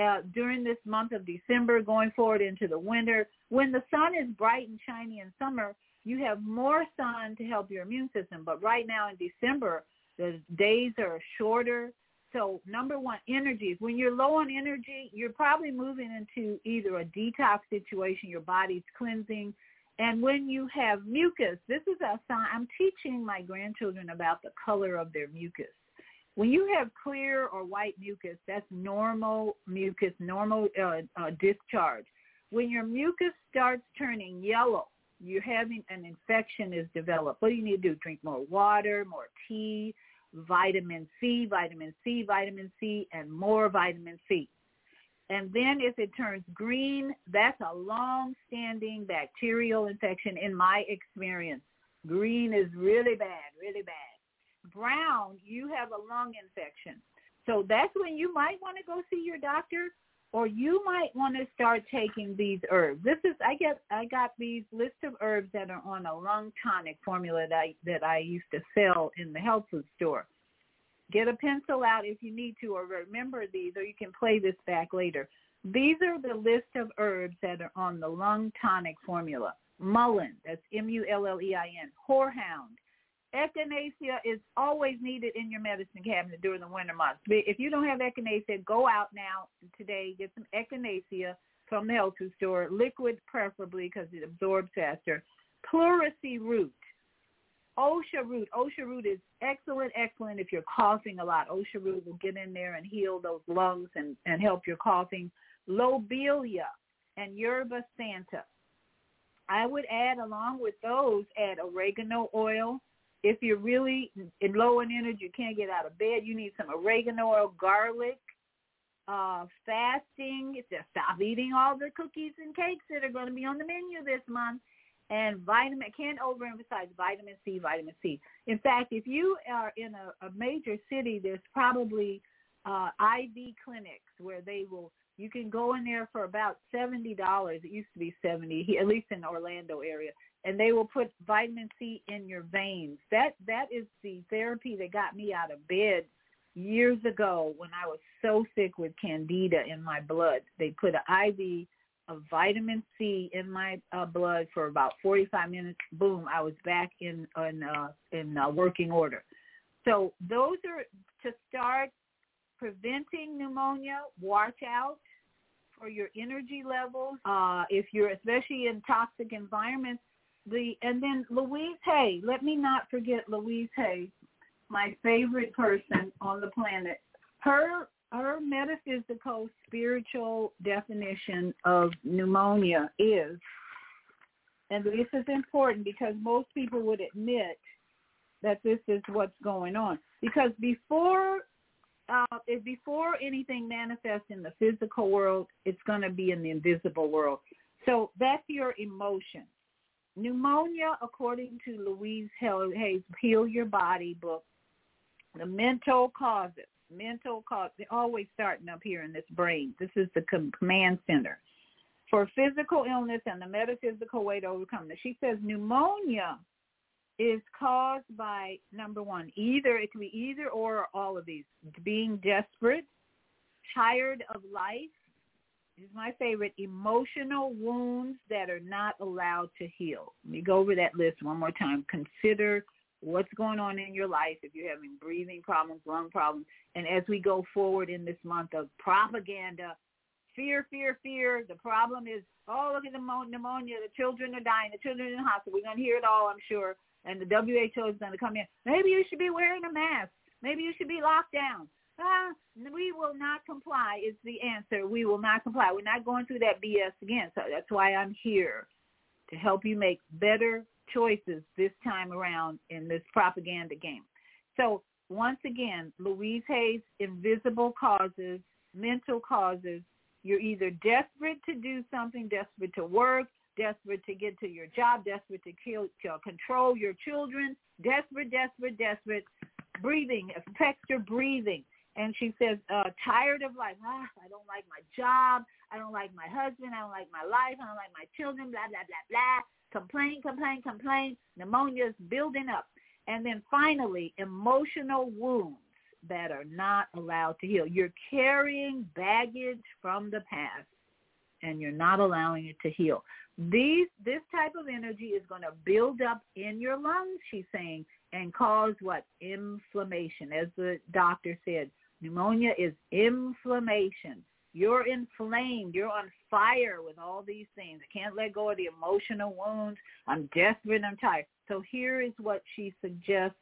uh, during this month of December, going forward into the winter. When the sun is bright and shiny in summer, you have more sun to help your immune system. But right now in December, the days are shorter. So number one, energy. When you're low on energy, you're probably moving into either a detox situation, your body's cleansing. And when you have mucus, this is a sign. I'm teaching my grandchildren about the color of their mucus. When you have clear or white mucus, that's normal mucus, normal uh, uh, discharge. When your mucus starts turning yellow, you're having an infection is developed. What do you need to do? Drink more water, more tea, vitamin C, vitamin C, vitamin C, and more vitamin C. And then if it turns green, that's a long-standing bacterial infection in my experience. Green is really bad, really bad. Brown, you have a lung infection. So that's when you might want to go see your doctor or you might want to start taking these herbs. This is I get I got these list of herbs that are on a lung tonic formula that I, that I used to sell in the health food store. Get a pencil out if you need to, or remember these, or you can play this back later. These are the list of herbs that are on the lung tonic formula. Mullein, that's M-U-L-L-E-I-N. Horehound, Echinacea is always needed in your medicine cabinet during the winter months. If you don't have echinacea, go out now today, get some echinacea from the health food store, liquid preferably because it absorbs faster. Pleurisy root, OSHA root. OSHA root is excellent, excellent if you're coughing a lot. OSHA root will get in there and heal those lungs and, and help your coughing. Lobelia and yerba santa. I would add along with those, add oregano oil, if you're really in low in energy, you can't get out of bed, you need some oregano oil, garlic, uh, fasting, It's just stop eating all the cookies and cakes that are going to be on the menu this month. And vitamin, can't overemphasize vitamin C, vitamin C. In fact, if you are in a, a major city, there's probably uh, IV clinics where they will, you can go in there for about $70. It used to be 70 at least in the Orlando area and they will put vitamin C in your veins. That that is the therapy that got me out of bed years ago when I was so sick with candida in my blood. They put an IV of vitamin C in my uh, blood for about 45 minutes. Boom, I was back in in uh, in uh, working order. So those are to start preventing pneumonia. Watch out for your energy levels. Uh, if you're especially in toxic environments, the and then Louise Hay. Let me not forget Louise Hay, my favorite person on the planet. Her her metaphysical spiritual definition of pneumonia is, and this is important because most people would admit that this is what's going on. Because before uh, if before anything manifests in the physical world, it's going to be in the invisible world. So that's your emotion. Pneumonia, according to Louise Hay's Heal Your Body book, the mental causes mental causes, they're always starting up here in this brain. This is the command center for physical illness and the metaphysical way to overcome this. She says pneumonia is caused by number one, either it can be either or all of these. Being desperate, tired of life, is my favorite, emotional wounds that are not allowed to heal. Let me go over that list one more time. Consider what's going on in your life if you're having breathing problems, lung problems. And as we go forward in this month of propaganda, fear, fear, fear, the problem is, oh, look at the pneumonia, the children are dying, the children are in the hospital. We're going to hear it all, I'm sure. And the WHO is going to come in. Maybe you should be wearing a mask. Maybe you should be locked down. Ah, we will not comply is the answer. We will not comply. We're not going through that BS again. So that's why I'm here to help you make better choices this time around in this propaganda game. So once again, Louise Hay's, invisible causes, mental causes, you're either desperate to do something, desperate to work, desperate to get to your job, desperate to, kill, control your children, desperate, desperate, desperate, breathing, affects your breathing. And she says, uh, tired of life. Ah, I don't like my job. I don't like my husband. I don't like my life. I don't like my children, blah, blah, blah, blah complain, complain, complain. Pneumonia is building up. And then finally, emotional wounds that are not allowed to heal. You're carrying baggage from the past and you're not allowing it to heal. These this type of energy is going to build up in your lungs, she's saying, and cause what? Inflammation. As the doctor said, pneumonia is inflammation. You're inflamed. You're on fire with all these things. I can't let go of the emotional wounds. I'm desperate. I'm tired. So here is what she suggests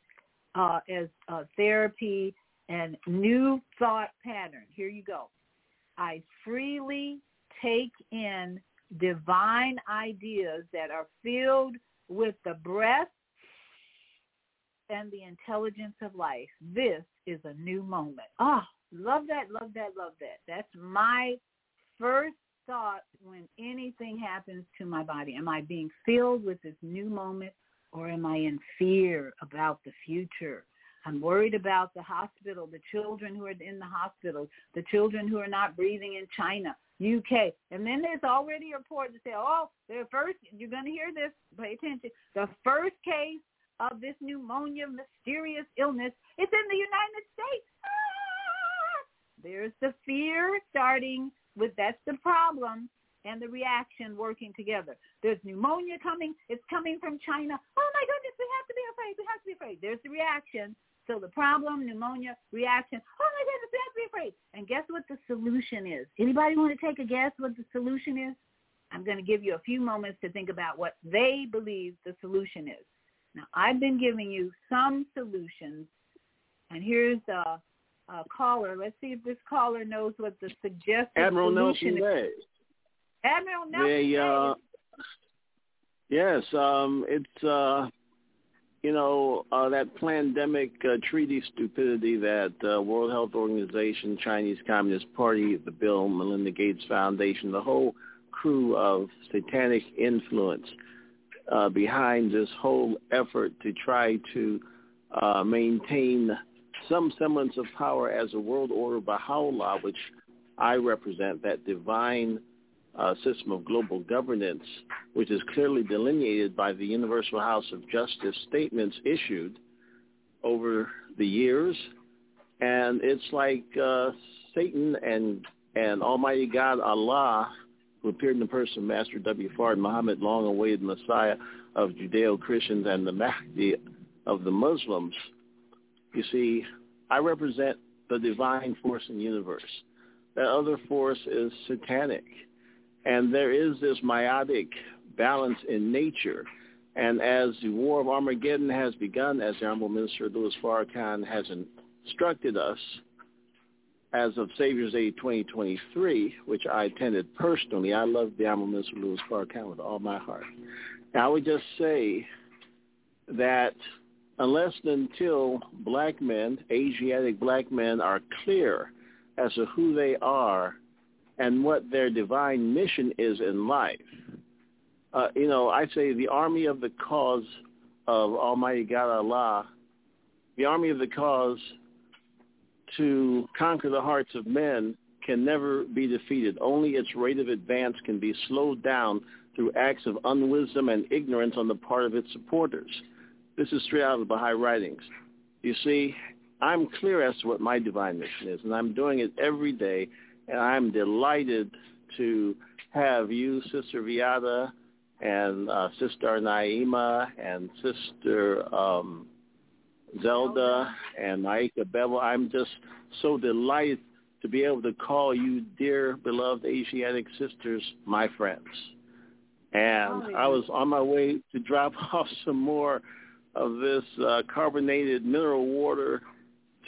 uh, as uh, therapy and new thought pattern. Here you go. I freely take in divine ideas that are filled with the breath and the intelligence of life. This is a new moment. Ah, Love that, love that, love that. That's my first thought when anything happens to my body. Am I being filled with this new moment or am I in fear about the future? I'm worried about the hospital, the children who are in the hospital, the children who are not breathing in China, UK. And then there's already a report to say, oh, the first, you're going to hear this, pay attention, the first case of this pneumonia mysterious illness is in the United States. Ah! There's the fear starting with that's the problem and the reaction working together. There's pneumonia coming. It's coming from China. Oh my goodness, we have to be afraid. We have to be afraid. There's the reaction. So the problem, pneumonia, reaction. Oh my goodness, we have to be afraid. And guess what the solution is? Anybody want to take a guess what the solution is? I'm going to give you a few moments to think about what they believe the solution is. Now, I've been giving you some solutions, and here's a, uh, caller. Let's see if this caller knows what the suggested Admiral solution Nelson is. Day. Admiral Nelson They, uh, yes, um, it's uh, you know uh, that pandemic uh, treaty stupidity that uh, World Health Organization, Chinese Communist Party, the Bill Melinda Gates Foundation, the whole crew of satanic influence uh, behind this whole effort to try to uh, maintain some semblance of power as a world order Baha'u'llah, which I represent, that divine uh, system of global governance, which is clearly delineated by the Universal House of Justice statements issued over the years and it's like uh, Satan and and Almighty God Allah, who appeared in the person of Master W. Fard Muhammad, long-awaited Messiah of Judeo-Christians and the Mahdi of the Muslims. You see, I represent the divine force in the universe. That other force is satanic. And there is this meiotic balance in nature. And as the War of Armageddon has begun, as the Honorable Minister Louis Farrakhan has instructed us, as of Savior's Day 2023, which I attended personally, I love the Honorable Minister Louis Farrakhan with all my heart. And I would just say that unless and until black men, Asiatic black men, are clear as to who they are and what their divine mission is in life, uh, you know, I say the army of the cause of Almighty God Allah, the army of the cause to conquer the hearts of men can never be defeated. Only its rate of advance can be slowed down through acts of unwisdom and ignorance on the part of its supporters. This is straight out of the Baha'i writings. You see, I'm clear as to what my divine mission is, and I'm doing it every day, and I'm delighted to have you, Sister Viyahta, and uh, Sister Naima, and Sister um, Zelda, and Aika Bevel. I'm just so delighted to be able to call you, dear, beloved Asiatic sisters, my friends. And I was on my way to drop off some more of this uh, carbonated mineral water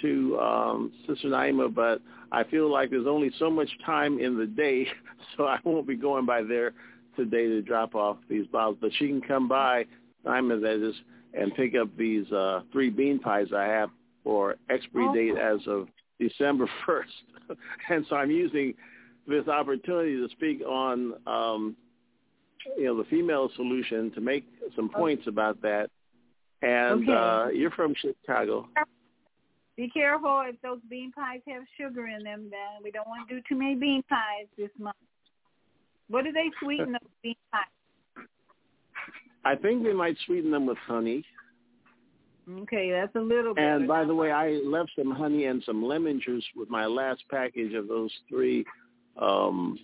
to um, Sister Naima, but I feel like there's only so much time in the day, so I won't be going by there today to drop off these bottles. But she can come by, that is, and pick up these uh, three bean pies I have for expiry oh. date as of December 1st. and so I'm using this opportunity to speak on, um, you know, the female solution to make some points okay. about that and okay. uh, you're from Chicago. Be careful if those bean pies have sugar in them. Then we don't want to do too many bean pies this month. What do they sweeten those bean pies? I think they might sweeten them with honey. Okay, that's a little bit. And by the way, I left some honey and some lemon juice with my last package of those three um,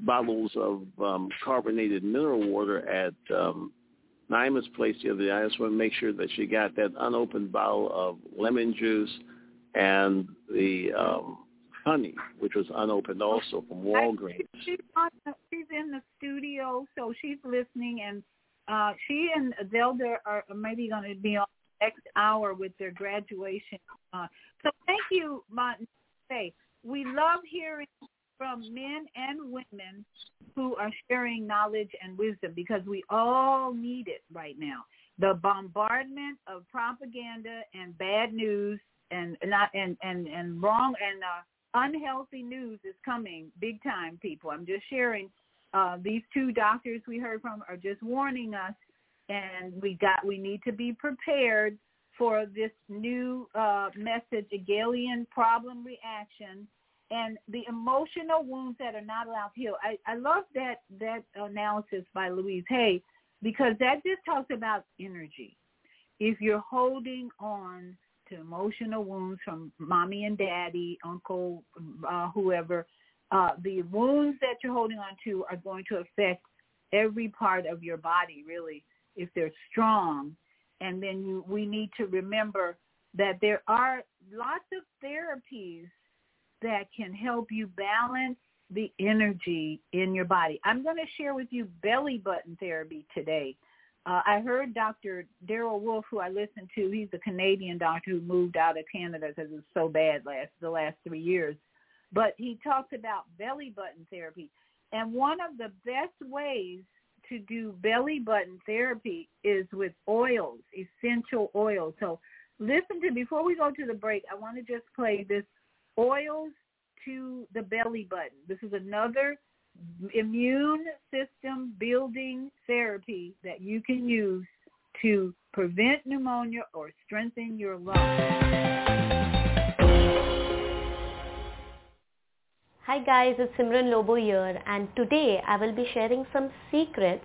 bottles of um, carbonated mineral water at um, Naima's place the other day. I just want to make sure that she got that unopened bottle of lemon juice and the um, honey, which was unopened also from Walgreens. She's, she's in the studio, so she's listening, and uh, she and Zelda are maybe going to be on next hour with their graduation. Uh, so thank you, Martin. We love hearing from men and women who are sharing knowledge and wisdom because we all need it right now. The bombardment of propaganda and bad news and not and and and wrong and uh, unhealthy news is coming big time, people. I'm just sharing. Uh, these two doctors we heard from are just warning us, and we got we need to be prepared for this new uh, message, Hegelian problem reaction and the emotional wounds that are not allowed to heal. I, I love that that analysis by Louise Hay because that just talks about energy. If you're holding on to emotional wounds from mommy and daddy, uncle, uh, whoever, uh, the wounds that you're holding on to are going to affect every part of your body, really, if they're strong. And then you, we need to remember that there are lots of therapies that can help you balance the energy in your body. I'm going to share with you belly button therapy today. Uh, I heard Dr. Darrell Wolfe, who I listened to. He's a Canadian doctor who moved out of Canada because it was so bad last the last three years. But he talked about belly button therapy, and one of the best ways to do belly button therapy is with oils, essential oils. So listen to before we go to the break. I want to just play this oils to the belly button. This is another immune system building therapy that you can use to prevent pneumonia or strengthen your lungs. Hi guys, it's Simran Lobo here and today I will be sharing some secrets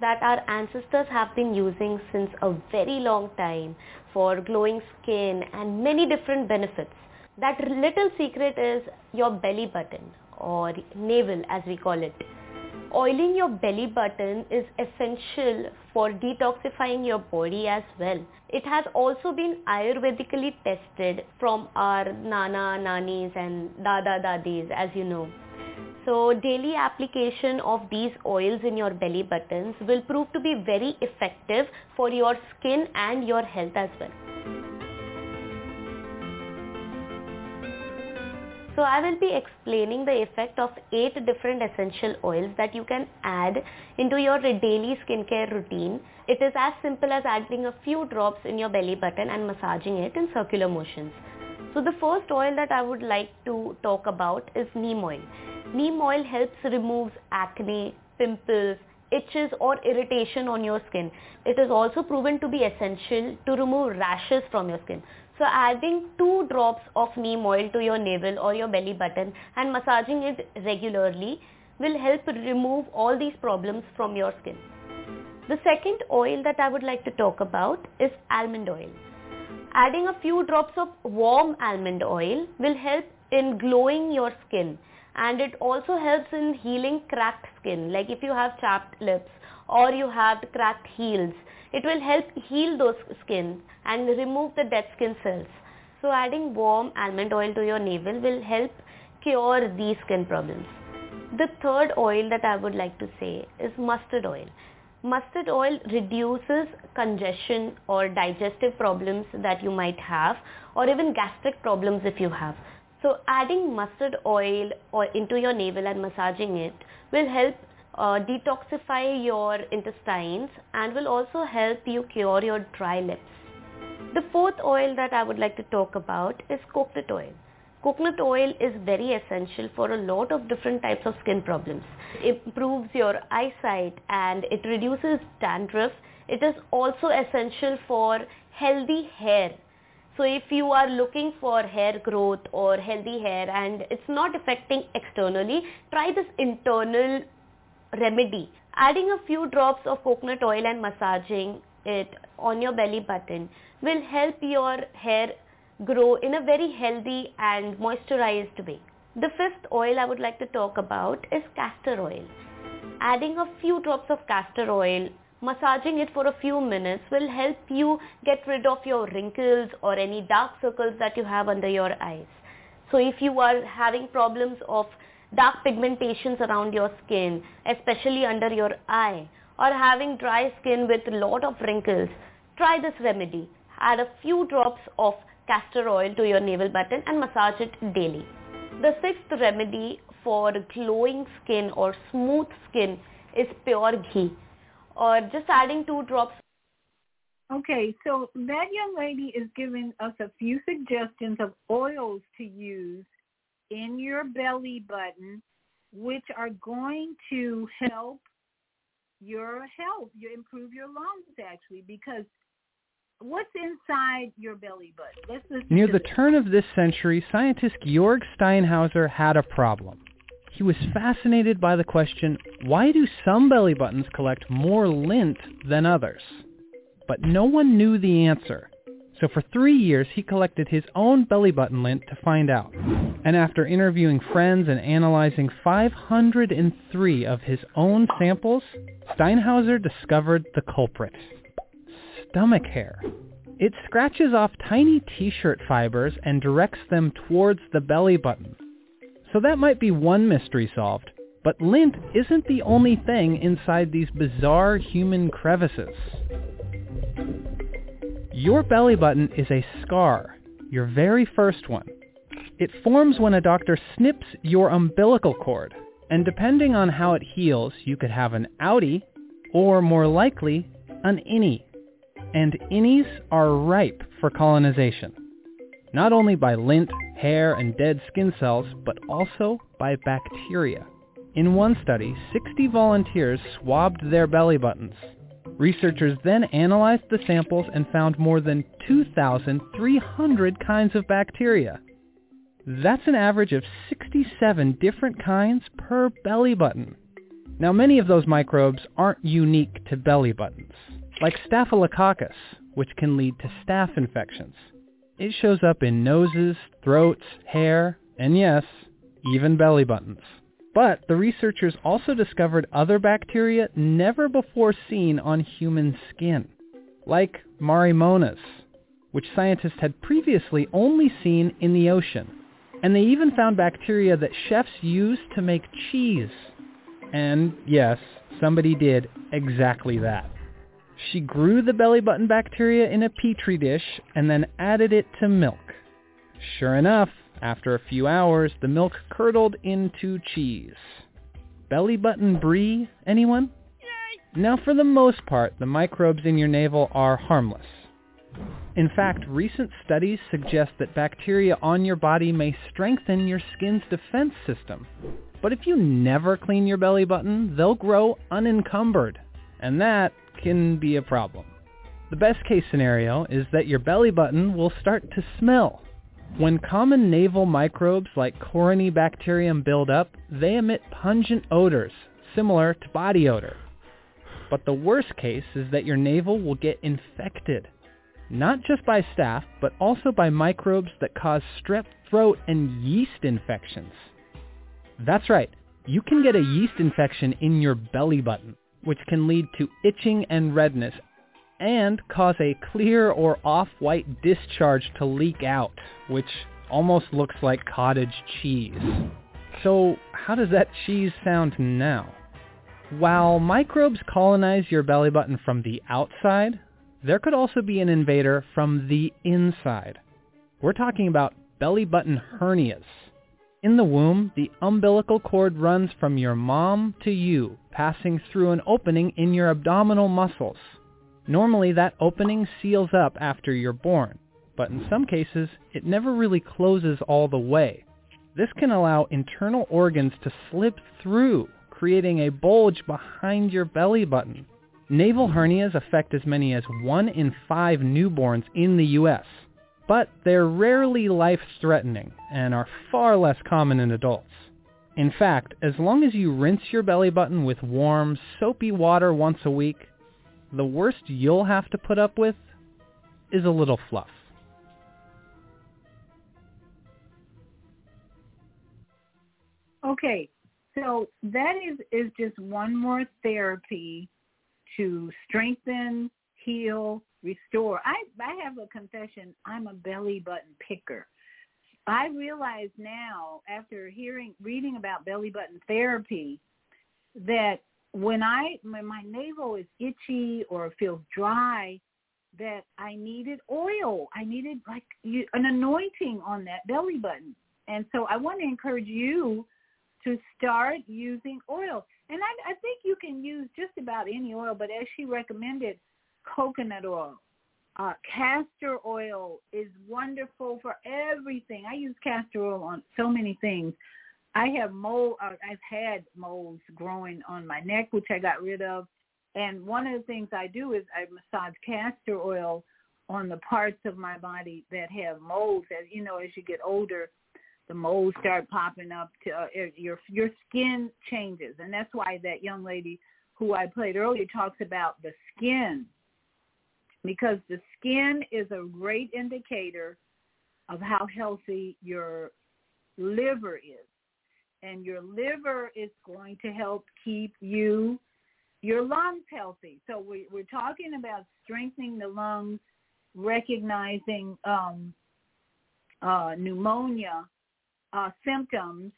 that our ancestors have been using since a very long time for glowing skin and many different benefits. That little secret is your belly button or navel as we call it. Oiling your belly button is essential for detoxifying your body as well. It has also been ayurvedically tested from our nana, nanis and dada dadis as you know. So daily application of these oils in your belly buttons will prove to be very effective for your skin and your health as well. So I will be explaining the effect of 8 different essential oils that you can add into your daily skincare routine. It is as simple as adding a few drops in your belly button and massaging it in circular motions. So the first oil that I would like to talk about is neem oil. Neem oil helps remove acne, pimples, itches or irritation on your skin. It is also proven to be essential to remove rashes from your skin. So adding two drops of neem oil to your navel or your belly button and massaging it regularly will help remove all these problems from your skin. The second oil that I would like to talk about is almond oil. Adding a few drops of warm almond oil will help in glowing your skin and it also helps in healing cracked skin like if you have chapped lips or you have cracked heels it will help heal those skin and remove the dead skin cells. So adding warm almond oil to your navel will help cure these skin problems. The third oil that I would like to say is mustard oil. Mustard oil reduces congestion or digestive problems that you might have or even gastric problems if you have. So adding mustard oil or into your navel and massaging it will help uh, detoxify your intestines and will also help you cure your dry lips. The fourth oil that I would like to talk about is coconut oil. Coconut oil is very essential for a lot of different types of skin problems. It improves your eyesight and it reduces dandruff. It is also essential for healthy hair. So if you are looking for hair growth or healthy hair and it's not affecting externally, try this internal remedy. Adding a few drops of coconut oil and massaging it on your belly button will help your hair grow in a very healthy and moisturized way. The fifth oil I would like to talk about is castor oil. Adding a few drops of castor oil, massaging it for a few minutes will help you get rid of your wrinkles or any dark circles that you have under your eyes. So if you are having problems of dark pigmentations around your skin, especially under your eye, or having dry skin with lot of wrinkles, try this remedy. Add a few drops of castor oil to your navel button and massage it daily. The sixth remedy for glowing skin or smooth skin is pure ghee or just adding two drops. Okay, so that young lady is giving us a few suggestions of oils to use in your belly button, which are going to help your health, you improve your lungs actually, because what's inside your belly button? Near the this. turn of this century, scientist Georg Steinhauser had a problem. He was fascinated by the question, why do some belly buttons collect more lint than others? But no one knew the answer. So for three years, he collected his own belly button lint to find out. And after interviewing friends and analyzing 503 of his own samples, Steinhauser discovered the culprit. Stomach hair. It scratches off tiny t-shirt fibers and directs them towards the belly button. So that might be one mystery solved. But lint isn't the only thing inside these bizarre human crevices. Your belly button is a scar, your very first one. It forms when a doctor snips your umbilical cord, and depending on how it heals, you could have an outie, or more likely, an innie. And innies are ripe for colonization. Not only by lint, hair, and dead skin cells, but also by bacteria. In one study, 60 volunteers swabbed their belly buttons. Researchers then analyzed the samples and found more than 2,300 kinds of bacteria. That's an average of 67 different kinds per belly button. Now many of those microbes aren't unique to belly buttons, like Staphylococcus, which can lead to staph infections. It shows up in noses, throats, hair, and yes, even belly buttons. But the researchers also discovered other bacteria never before seen on human skin, like Marinomonas, which scientists had previously only seen in the ocean. And they even found bacteria that chefs use to make cheese. And yes, somebody did exactly that. She grew the belly button bacteria in a petri dish and then added it to milk. Sure enough, after a few hours, the milk curdled into cheese. Belly button brie, anyone? Now, for the most part, the microbes in your navel are harmless. In fact, recent studies suggest that bacteria on your body may strengthen your skin's defense system. But if you never clean your belly button, they'll grow unencumbered, and that can be a problem. The best case scenario is that your belly button will start to smell. When common navel microbes like Corynebacterium build up, they emit pungent odors, similar to body odor. But the worst case is that your navel will get infected not just by staph, but also by microbes that cause strep throat and yeast infections. That's right, you can get a yeast infection in your belly button, which can lead to itching and redness and cause a clear or off-white discharge to leak out, which almost looks like cottage cheese. So how does that cheese sound now? While microbes colonize your belly button from the outside, there could also be an invader from the inside. We're talking about belly button hernias. In the womb, the umbilical cord runs from your mom to you, passing through an opening in your abdominal muscles. Normally that opening seals up after you're born, but in some cases it never really closes all the way. This can allow internal organs to slip through, creating a bulge behind your belly button. Navel hernias affect as many as 1 in 5 newborns in the U.S., but they're rarely life-threatening and are far less common in adults. In fact, as long as you rinse your belly button with warm, soapy water once a week, the worst you'll have to put up with is a little fluff. Okay, so that is, is just one more therapy to strengthen, heal, restore. I, I have a confession. I'm a belly button picker. I realize now, after hearing, reading about belly button therapy, that when I, when my navel is itchy or feels dry, that I needed oil. I needed like you, an anointing on that belly button. And so I want to encourage you to start using oil. And I, I think you can use just about any oil, but as she recommended, coconut oil. Uh, castor oil is wonderful for everything. I use castor oil on so many things. I have mole. Uh, I've had moles growing on my neck, which I got rid of. And one of the things I do is I massage castor oil on the parts of my body that have moles. As you know, as you get older, the moles start popping up to uh, your your skin changes and that's why that young lady who I played earlier talks about the skin because the skin is a great indicator of how healthy your liver is and your liver is going to help keep you your lungs healthy so we, we're talking about strengthening the lungs recognizing um, uh, pneumonia uh, symptoms,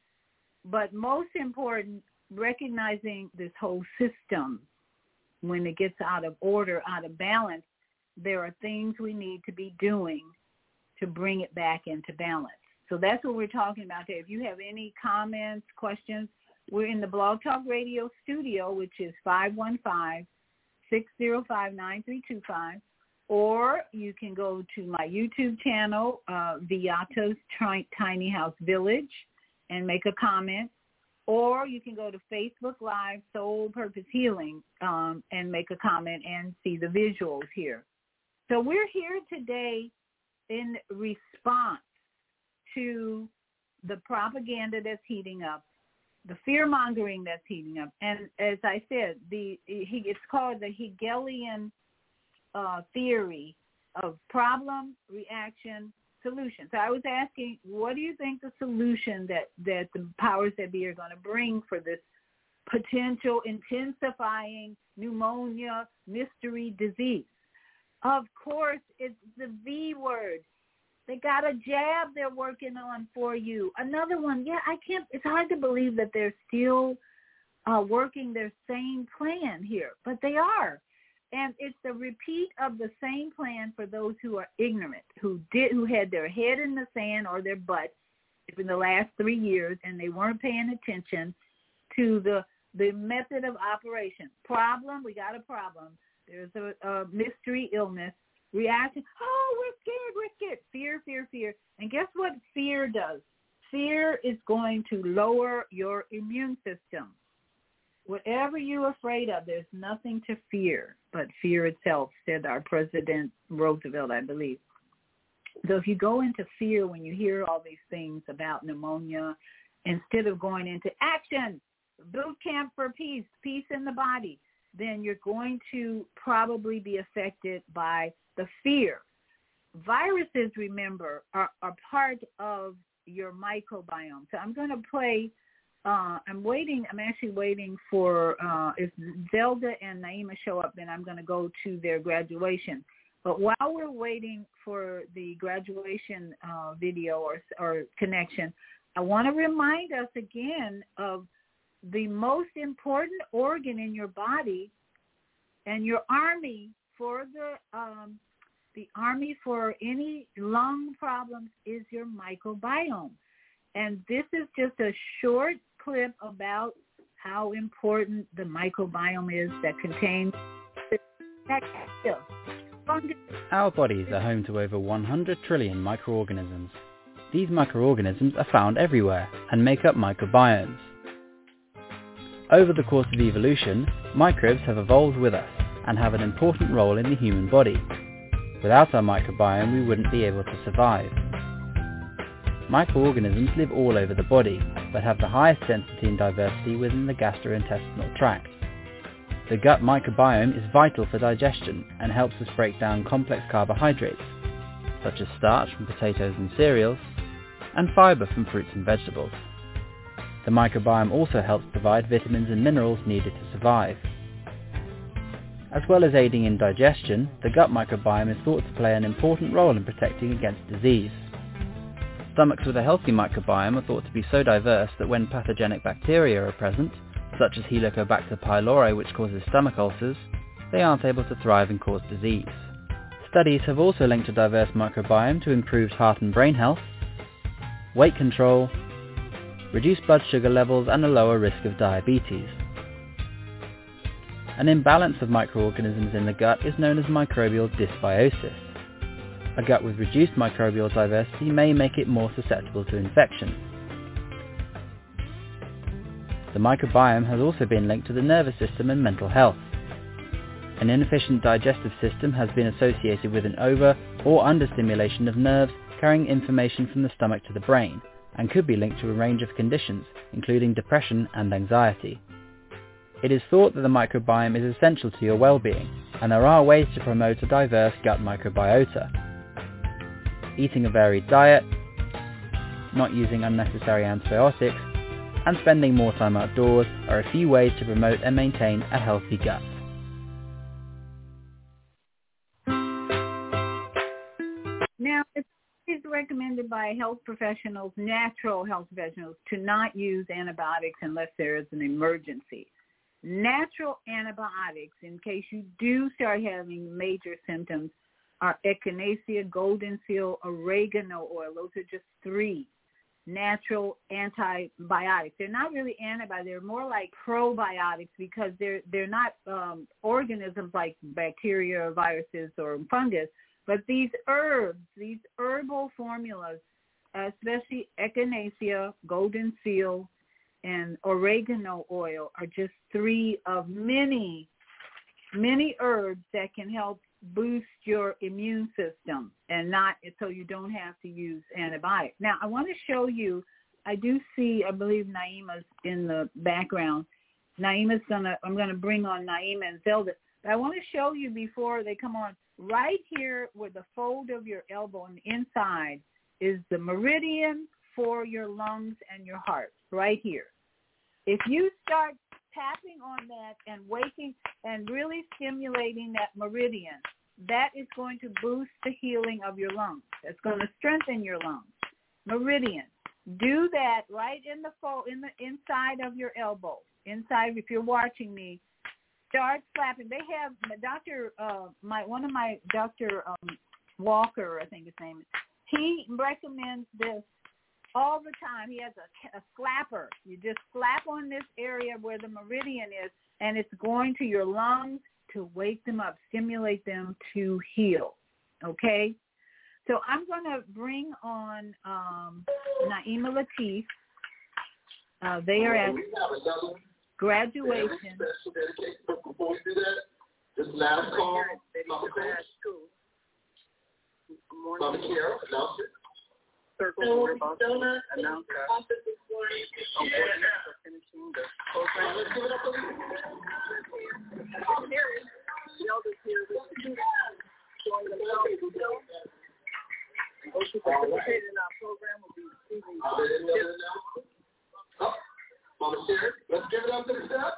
but most important, recognizing this whole system when it gets out of order, out of balance, there are things we need to be doing to bring it back into balance. So that's what we're talking about there. If you have any comments, questions, we're in the Blog Talk Radio studio, which is 515-605-9325 or you can go to my YouTube channel, uh, Viyahta's Tiny House Village, and make a comment. Or you can go to Facebook Live Soul Purpose Healing um, and make a comment and see the visuals here. So we're here today in response to the propaganda that's heating up, the fear mongering that's heating up, and as I said, the he, it's called the Hegelian uh, theory of problem, reaction, solution. So I was asking, what do you think the solution that that the powers that be are going to bring for this potential intensifying pneumonia mystery disease? Of course, it's the V word. They got a jab they're working on for you. Another one. Yeah, I can't. It's hard to believe that they're still uh, working their same plan here, but they are. And it's the repeat of the same plan for those who are ignorant, who did, who had their head in the sand or their butt in the last three years, and they weren't paying attention to the the method of operation. Problem, we got a problem. There's a, a mystery illness. Reaction, oh, we're scared, we're scared. Fear, fear, fear. And guess what fear does? Fear is going to lower your immune system. Whatever you're afraid of, there's nothing to fear but fear itself, said our President Roosevelt, I believe. So if you go into fear when you hear all these things about pneumonia, instead of going into action, boot camp for peace, peace in the body, then you're going to probably be affected by the fear. Viruses, remember, are, are part of your microbiome. So I'm going to play uh, I'm waiting. I'm actually waiting for uh, if Zelda and Naima show up, then I'm going to go to their graduation. But while we're waiting for the graduation uh, video or, or connection, I want to remind us again of the most important organ in your body and your army for the um, the army for any lung problems is your microbiome. And this is just a short clip about how important the microbiome is that contains Our bodies are home to over 100 trillion microorganisms. These microorganisms are found everywhere and make up microbiomes. Over the course of evolution, microbes have evolved with us and have an important role in the human body. Without our microbiome, we wouldn't be able to survive. Microorganisms live all over the body, but have the highest density and diversity within the gastrointestinal tract. The gut microbiome is vital for digestion and helps us break down complex carbohydrates, such as starch from potatoes and cereals, and fiber from fruits and vegetables. The microbiome also helps provide vitamins and minerals needed to survive. As well as aiding in digestion, the gut microbiome is thought to play an important role in protecting against disease. Stomachs with a healthy microbiome are thought to be so diverse that when pathogenic bacteria are present, such as Helicobacter pylori which causes stomach ulcers, they aren't able to thrive and cause disease. Studies have also linked a diverse microbiome to improved heart and brain health, weight control, reduced blood sugar levels and a lower risk of diabetes. An imbalance of microorganisms in the gut is known as microbial dysbiosis. A gut with reduced microbial diversity may make it more susceptible to infection. The microbiome has also been linked to the nervous system and mental health. An inefficient digestive system has been associated with an over or understimulation of nerves carrying information from the stomach to the brain and could be linked to a range of conditions, including depression and anxiety. It is thought that the microbiome is essential to your well-being, and there are ways to promote a diverse gut microbiota eating a varied diet, not using unnecessary antibiotics, and spending more time outdoors are a few ways to promote and maintain a healthy gut. Now, it is recommended by health professionals, natural health professionals, to not use antibiotics unless there is an emergency. Natural antibiotics, in case you do start having major symptoms, are echinacea, golden seal, oregano oil. Those are just three natural antibiotics. They're not really antibiotics. They're more like probiotics because they're they're not um, organisms like bacteria, or viruses, or fungus. But these herbs, these herbal formulas, especially echinacea, golden seal, and oregano oil, are just three of many, many herbs that can help boost your immune system and not so you don't have to use antibiotics. Now, I want to show you, I do see, I believe Naima's in the background. Naima's gonna, I'm gonna bring on Naima and Zelda. But I want to show you before they come on, right here where the fold of your elbow on the inside, is the meridian for your lungs and your heart, right here. If you start tapping on that and waking and really stimulating that meridian, that is going to boost the healing of your lungs. It's going to strengthen your lungs. Meridian. Do that right in the fo- in the inside of your elbow. Inside, if you're watching me, start slapping. They have Doctor, uh, my one of my Doctor um, Walker, I think his name is. He recommends this all the time. He has a, a slapper. You just slap on this area where the meridian is, and it's going to your lungs to wake them up, stimulate them to heal. Okay? So I'm going to bring on um, Naima Latif. Uh, they are at graduation. Before we do that, this last call, Mama Mama Kiara, announce it. Circle for Boston announced that awards for finishing the program. It up for Here is the elders here with the students showing themselves to go. Those who participate in our program will be receiving gifts. Oh, Mama Sherry, let's give it up to the staff.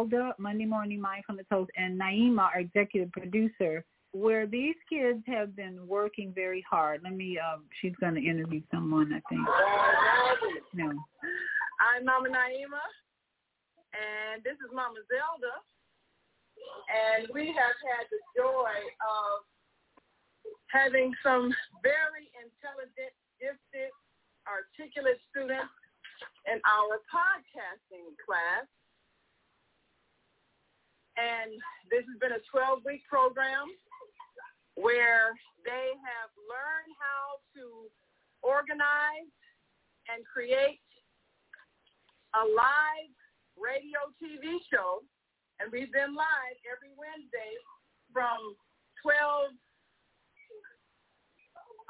Zelda, Monday Morning Mindfulness host, and Naima, our executive producer, where these kids have been working very hard. Let me. Uh, she's going to interview someone, I think. No. I'm Mama Naima, and this is Mama Zelda. And we have had the joy of having some very intelligent, gifted, articulate students in our podcasting class. And this has been a 12-week program where they have learned how to organize and create a live radio TV show, and we've been live every Wednesday from 12,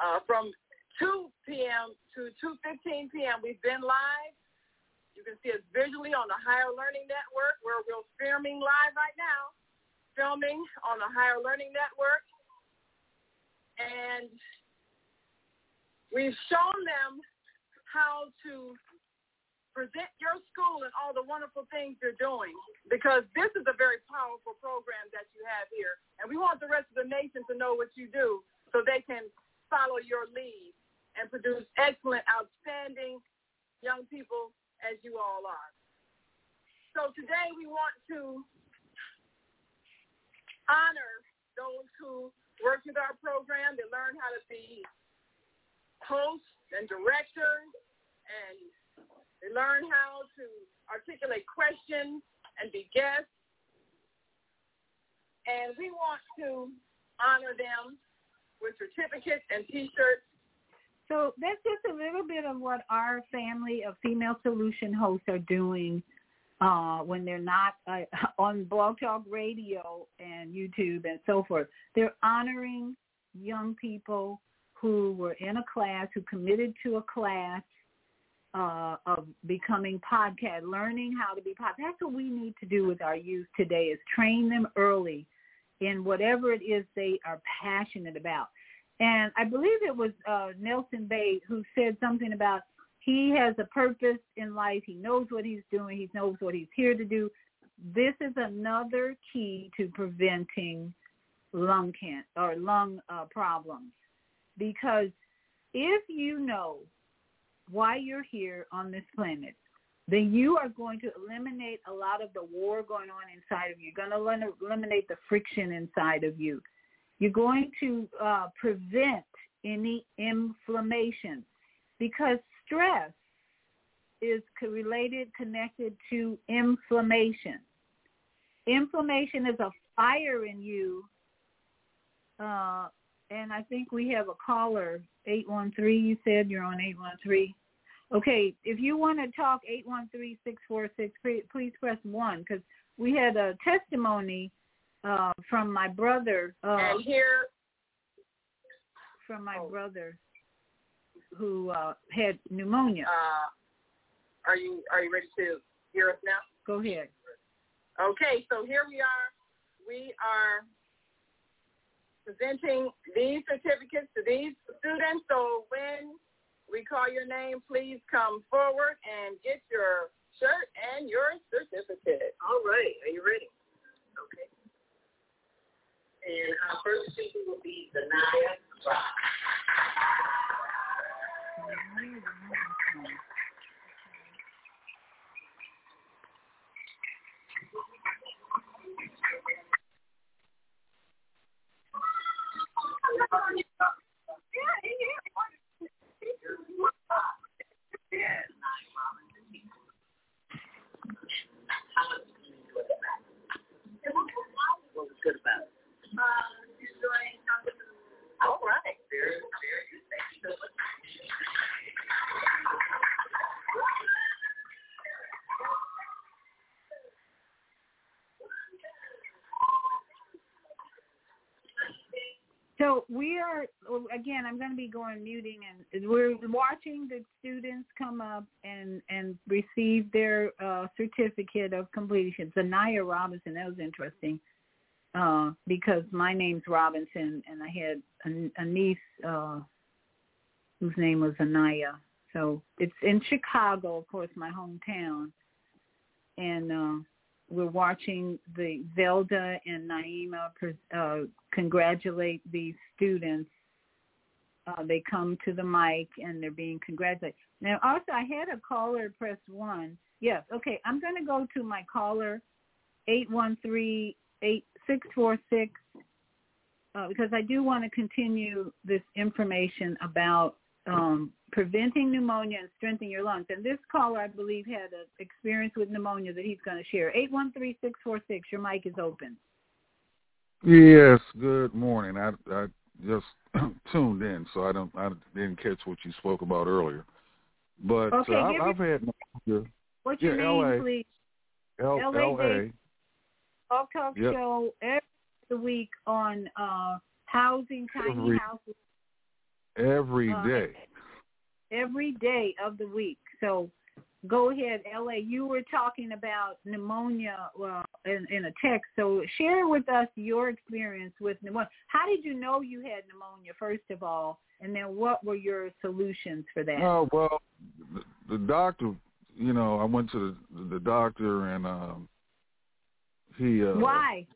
uh, from 2 p.m. to 2.15 p.m. We've been live. You can see us visually on the Higher Learning Network, where we're filming live right now, filming on the Higher Learning Network. And we've shown them how to present your school and all the wonderful things you're doing because this is a very powerful program that you have here. And we want the rest of the nation to know what you do so they can follow your lead and produce excellent, outstanding young people as you all are. So today we want to honor those who works with our program. They learn how to be hosts and directors, and they learn how to articulate questions and be guests. And we want to honor them with certificates and T-shirts. So that's just a little bit of what our family of female solution hosts are doing uh, when they're not uh, on Blog Talk Radio and YouTube and so forth. They're honoring young people who were in a class, who committed to a class uh, of becoming podcast, learning how to be podcast. That's what we need to do with our youth today is train them early in whatever it is they are passionate about. And I believe it was uh, Nelson Bay who said something about he has a purpose in life. He knows what he's doing. He knows what he's here to do. This is another key to preventing lung cancer or lung uh, problems because if you know why you're here on this planet, then you are going to eliminate a lot of the war going on inside of you. You're going to eliminate the friction inside of you. You're going to uh, prevent any inflammation because stress is related, connected to inflammation. Inflammation is a fire in you. Uh, and I think we have a caller, 813, you said you're on 813. Okay, if you want to talk, 813-646, please press 1 because we had a testimony uh, from my brother. Uh, and here. From my oh. brother who uh, had pneumonia. Uh, are you are you ready to hear us now? Go ahead. Okay, so here we are. We are presenting these certificates to these students. So when we call your name, please come forward and get your shirt and your certificate. All right. Are you ready? And our first speaker will be Zanaya Rock. Good about it? All right. Very, very good. So we are again. I'm going to be going muting, and we're watching the students come up and and receive their uh, certificate of completion. Zanaya Robinson. That was interesting uh, because my name's Robinson, and I had a, a niece uh, whose name was Anaya. So it's in Chicago, of course, my hometown, and uh, we're watching the Zelda and Naima uh, congratulate these students. Uh, they come to the mic and they're being congratulated. Now, also, I had a caller press one. Yes, okay. I'm going to go to my caller, eight one three eight six four six, uh, because I do want to continue this information about um, preventing pneumonia and strengthening your lungs. And this caller, I believe, had an experience with pneumonia that he's going to share. Eight one three six four six. Your mic is open. Yes. Good morning. I I just tuned in, so I don't I didn't catch what you spoke about earlier. But okay, uh, I, I've had pneumonia. What's your name, LA. please? L- LA. Talk Talk Yep. Show every week on uh, housing, tiny Every- houses, Every Uh, day. every day of the week. So go ahead, LA. You were talking about pneumonia well, in, in a text. So share with us your experience with pneumonia. How did you know you had pneumonia, first of all? And then what were your solutions for that? Oh well, the, the doctor. You know, I went to the, the doctor and um he uh Why?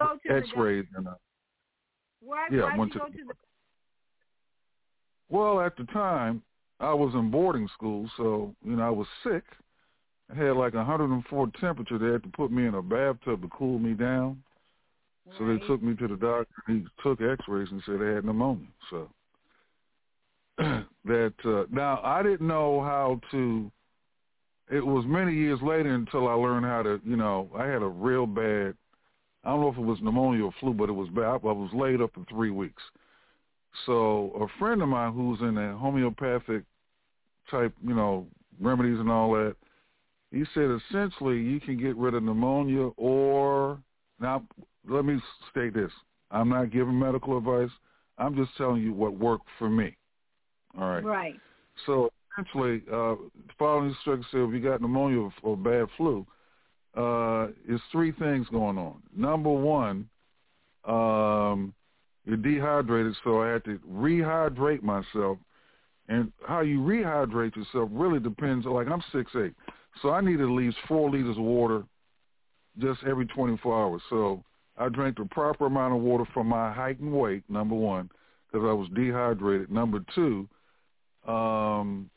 Go to X-rays and uh, Why, yeah, why went to- go to the well at the time I was in boarding school, so you know I was sick. I had like a 104 temperature. They had to put me in a bathtub to cool me down. So they took me to the doctor. He took X-rays and said I had pneumonia. So that uh, now I didn't know how to. It was many years later until I learned how to. You know, I had a real bad. I don't know if it was pneumonia or flu, but it was bad. I was laid up for three weeks. So a friend of mine who's in a homeopathic type, you know, remedies and all that, he said essentially you can get rid of pneumonia or now let me state this. I'm not giving medical advice. I'm just telling you what worked for me. All right. Right. So essentially, uh, following instructions say if you got pneumonia or, or bad flu, uh, is three things going on. Number one, um, you're dehydrated, so I had to rehydrate myself. And how you rehydrate yourself really depends. Like I'm six eight, so I need at least four liters of water just every 24 hours. So I drank the proper amount of water for my height and weight. Number one, because I was dehydrated. Number two, um,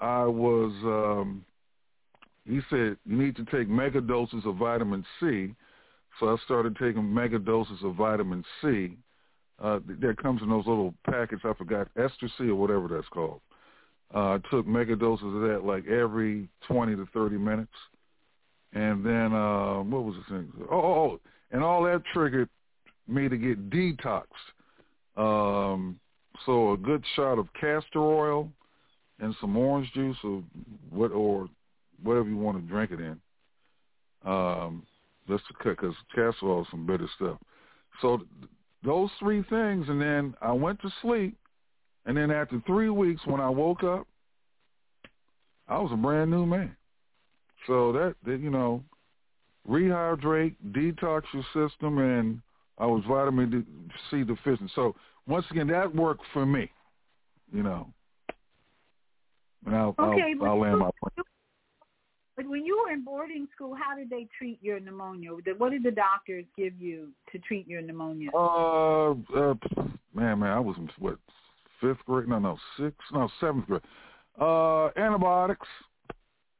I was. Um, he said need to take mega doses of vitamin C. So I started taking mega doses of vitamin C. Uh, that comes in those little packets. I forgot Ester C or whatever that's called. Uh, I took mega doses of that like every 20 to 30 minutes. And then uh, what was the thing? Oh, oh, oh, and all that triggered me to get detoxed. Um, so a good shot of castor oil and some orange juice or what or whatever you want to drink it in. Um, just to cut because castor oil is some bitter stuff. So those three things, and then I went to sleep, and then after three weeks, when I woke up, I was a brand new man. So that, that you know, rehydrate, detox your system, and I was vitamin C deficient. So once again, that worked for me, you know. And I'll, okay, I'll, I'll land my point. But when you were in boarding school, how did they treat your pneumonia? What did the doctors give you to treat your pneumonia? Uh, uh man, man, I was in what fifth grade? No, no, sixth, no, seventh grade. Uh, antibiotics.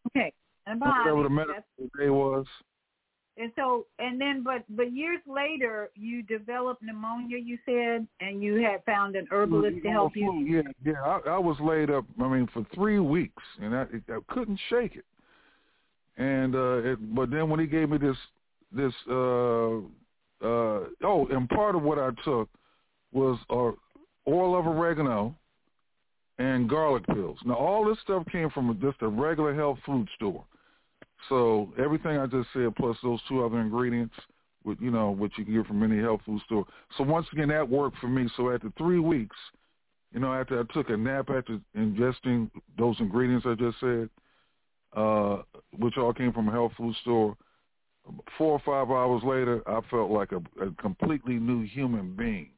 Okay, antibiotics. Whatever the medical day was. And so, and then, but but years later, you developed pneumonia. You said, and you had found an herbalist to help you. Yeah, yeah. I, I was laid up. I mean, for three weeks, and I, I couldn't shake it. And uh, it, but then when he gave me this this uh, uh, oh, and part of what I took was uh, oil of oregano and garlic pills. Now all this stuff came from just a regular health food store. So everything I just said, plus those two other ingredients, with you know, what you can get from any health food store. So once again, that worked for me. So after three weeks, you know, after I took a nap after ingesting those ingredients I just said, uh, which all came from a health food store, four or five hours later, I felt like a, a completely new human being.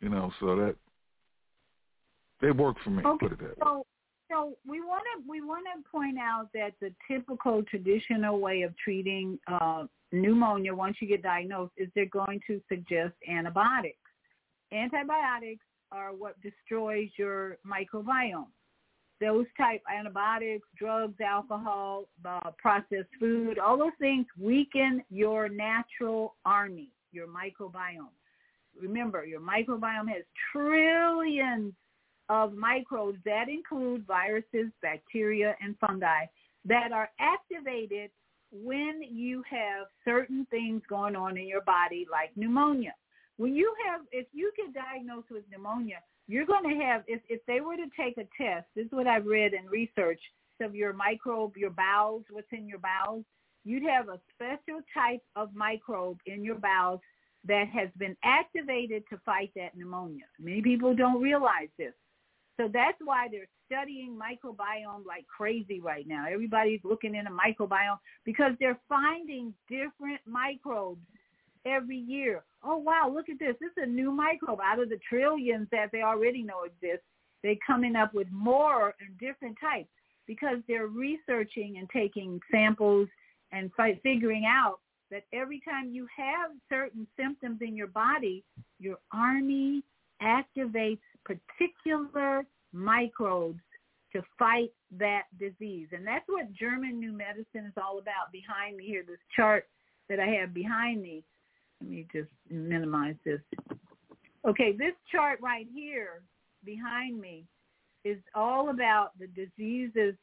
You know, so that they worked for me. Okay, put it that way. so so we want to we want to point out that the typical traditional way of treating uh, pneumonia once you get diagnosed is they're going to suggest antibiotics. Antibiotics are what destroys your microbiome. Those type antibiotics, drugs, alcohol, uh, processed food, all those things weaken your natural army, your microbiome. Remember, your microbiome has trillions of microbes that include viruses, bacteria, and fungi that are activated when you have certain things going on in your body like pneumonia. When you have, if you get diagnosed with pneumonia, you're going to have, if, if they were to take a test, this is what I've read in research of your microbe, your bowels, what's in your bowels, you'd have a special type of microbe in your bowels that has been activated to fight that pneumonia. Many people don't realize this. So that's why they're studying microbiome like crazy right now. Everybody's looking in a microbiome because they're finding different microbes every year. Oh wow, look at this. This is a new microbe out of the trillions that they already know exist. They're coming up with more and different types because they're researching and taking samples and fi- figuring out that every time you have certain symptoms in your body, your army activates particular microbes to fight that disease. And that's what German New Medicine is all about. Behind me here, this chart that I have behind me. Let me just minimize this. Okay, this chart right here behind me is all about the diseases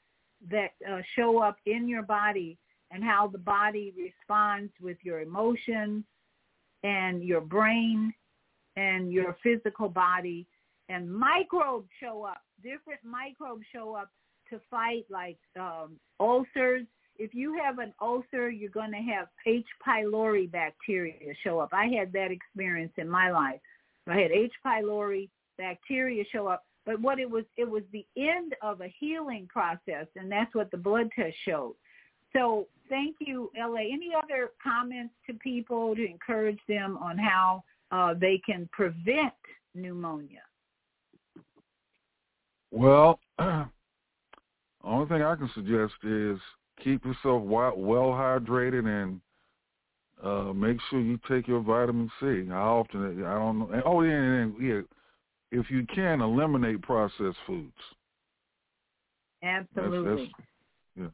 that uh, show up in your body and how the body responds with your emotions and your brain and your physical body and microbes show up. Different microbes show up to fight like um, ulcers. If you have an ulcer you're going to have h. pylori bacteria show up. I had that experience in my life. I had h. pylori bacteria show up but what it was it was the end of a healing process and that's what the blood test showed. So thank you, LA. Any other comments to people to encourage them on how uh, they can prevent pneumonia? Well, the only thing I can suggest is keep yourself well hydrated and uh, make sure you take your vitamin C. How often? I don't know. Oh, yeah, and, yeah. If you can, eliminate processed foods. Absolutely. That's, that's, yeah.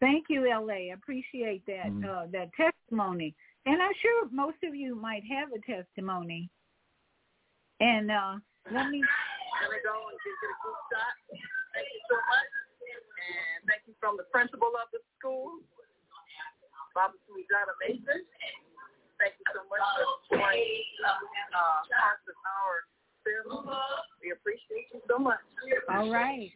Thank you, LA. I appreciate that mm-hmm. uh, that testimony. And I'm sure most of you might have a testimony. And uh, let me. Go and give it a good shot. Thank you so much. And thank you from the principal of the school, Baba Sujana Mason. Thank you so much for joining uh, parts of our film. We appreciate you so much. All right.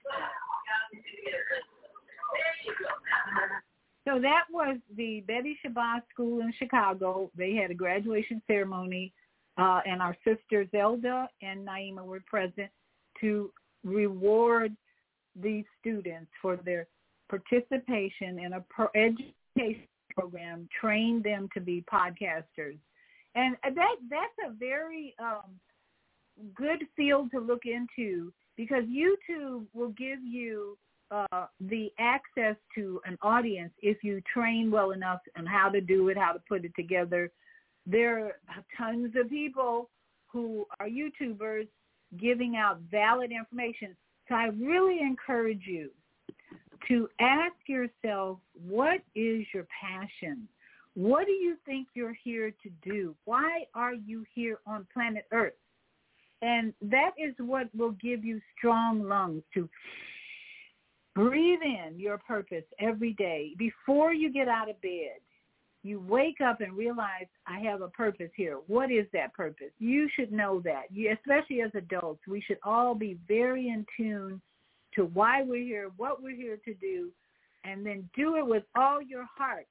So that was the Betty Shabazz School in Chicago. They had a graduation ceremony, uh, and our sisters Zelda and Naima were present to reward these students for their participation in a pro- education program, train them to be podcasters. And that that's a very um, good field to look into because YouTube will give you uh, the access to an audience if you train well enough on how to do it, how to put it together. There are tons of people who are YouTubers giving out valid information. So I really encourage you to ask yourself, what is your passion? What do you think you're here to do? Why are you here on planet Earth? And that is what will give you strong lungs to Breathe in your purpose every day. Before you get out of bed, you wake up and realize I have a purpose here. What is that purpose? You should know that. You, especially as adults, we should all be very in tune to why we're here, what we're here to do, and then do it with all your heart.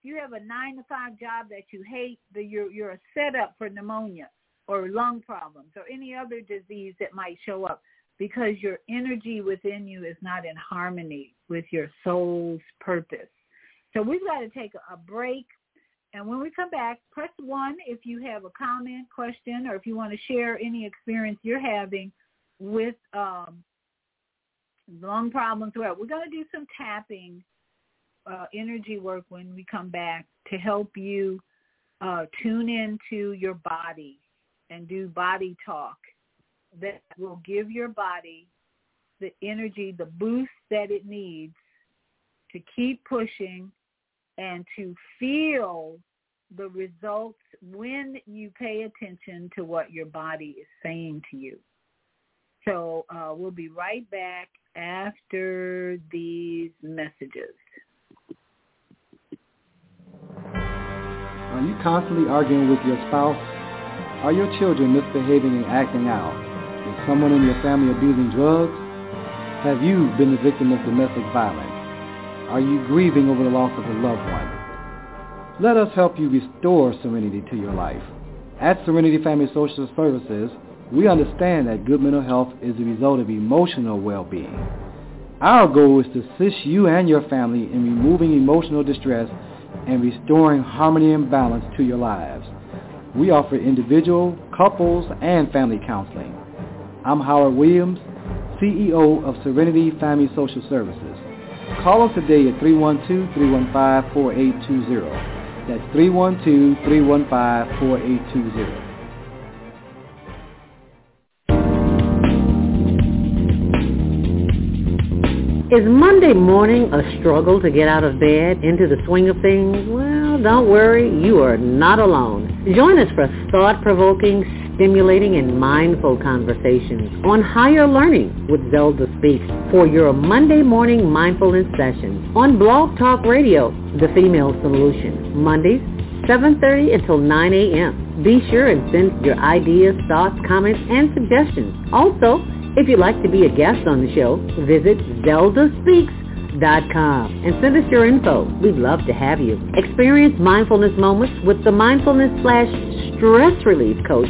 If you have a nine to five job that you hate, you're, you're a setup for pneumonia or lung problems or any other disease that might show up because your energy within you is not in harmony with your soul's purpose. So we've got to take a break. And when we come back, press one if you have a comment, question, or if you want to share any experience you're having with um, lung problems. We're going to do some tapping uh, energy work when we come back to help you uh, tune into your body and do body talk that will give your body the energy, the boost that it needs to keep pushing and to feel the results when you pay attention to what your body is saying to you. So uh, we'll be right back after these messages. Are you constantly arguing with your spouse? Are your children misbehaving and acting out? Is someone in your family abusing drugs? Have you been the victim of domestic violence? Are you grieving over the loss of a loved one? Let us help you restore serenity to your life. At Serenity Family Social Services, we understand that good mental health is the result of emotional well-being. Our goal is to assist you and your family in removing emotional distress and restoring harmony and balance to your lives. We offer individual, couples, and family counseling. I'm Howard Williams, CEO of Serenity Family Social Services. Call us today at 312-315-4820. That's 312-315-4820. Is Monday morning a struggle to get out of bed into the swing of things? Well, don't worry, you are not alone. Join us for a thought-provoking, stimulating, and mindful conversations on higher learning with Zelda Speaks for your Monday morning mindfulness session on Blog Talk Radio, The Female Solution, Mondays, 7.30 until 9 a.m. Be sure and send your ideas, thoughts, comments, and suggestions. Also, if you'd like to be a guest on the show, visit zeldaspeaks.com and send us your info. We'd love to have you. Experience mindfulness moments with the mindfulness slash stress relief coach,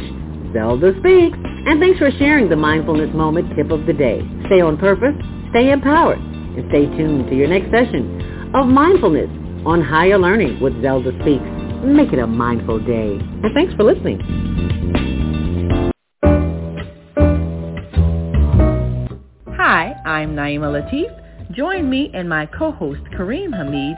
Zelda Speaks. And thanks for sharing the mindfulness moment tip of the day. Stay on purpose, stay empowered, and stay tuned to your next session of mindfulness on higher learning with Zelda Speaks. Make it a mindful day. And thanks for listening. Hi, I'm Naima Latif. Join me and my co-host Kareem Hamid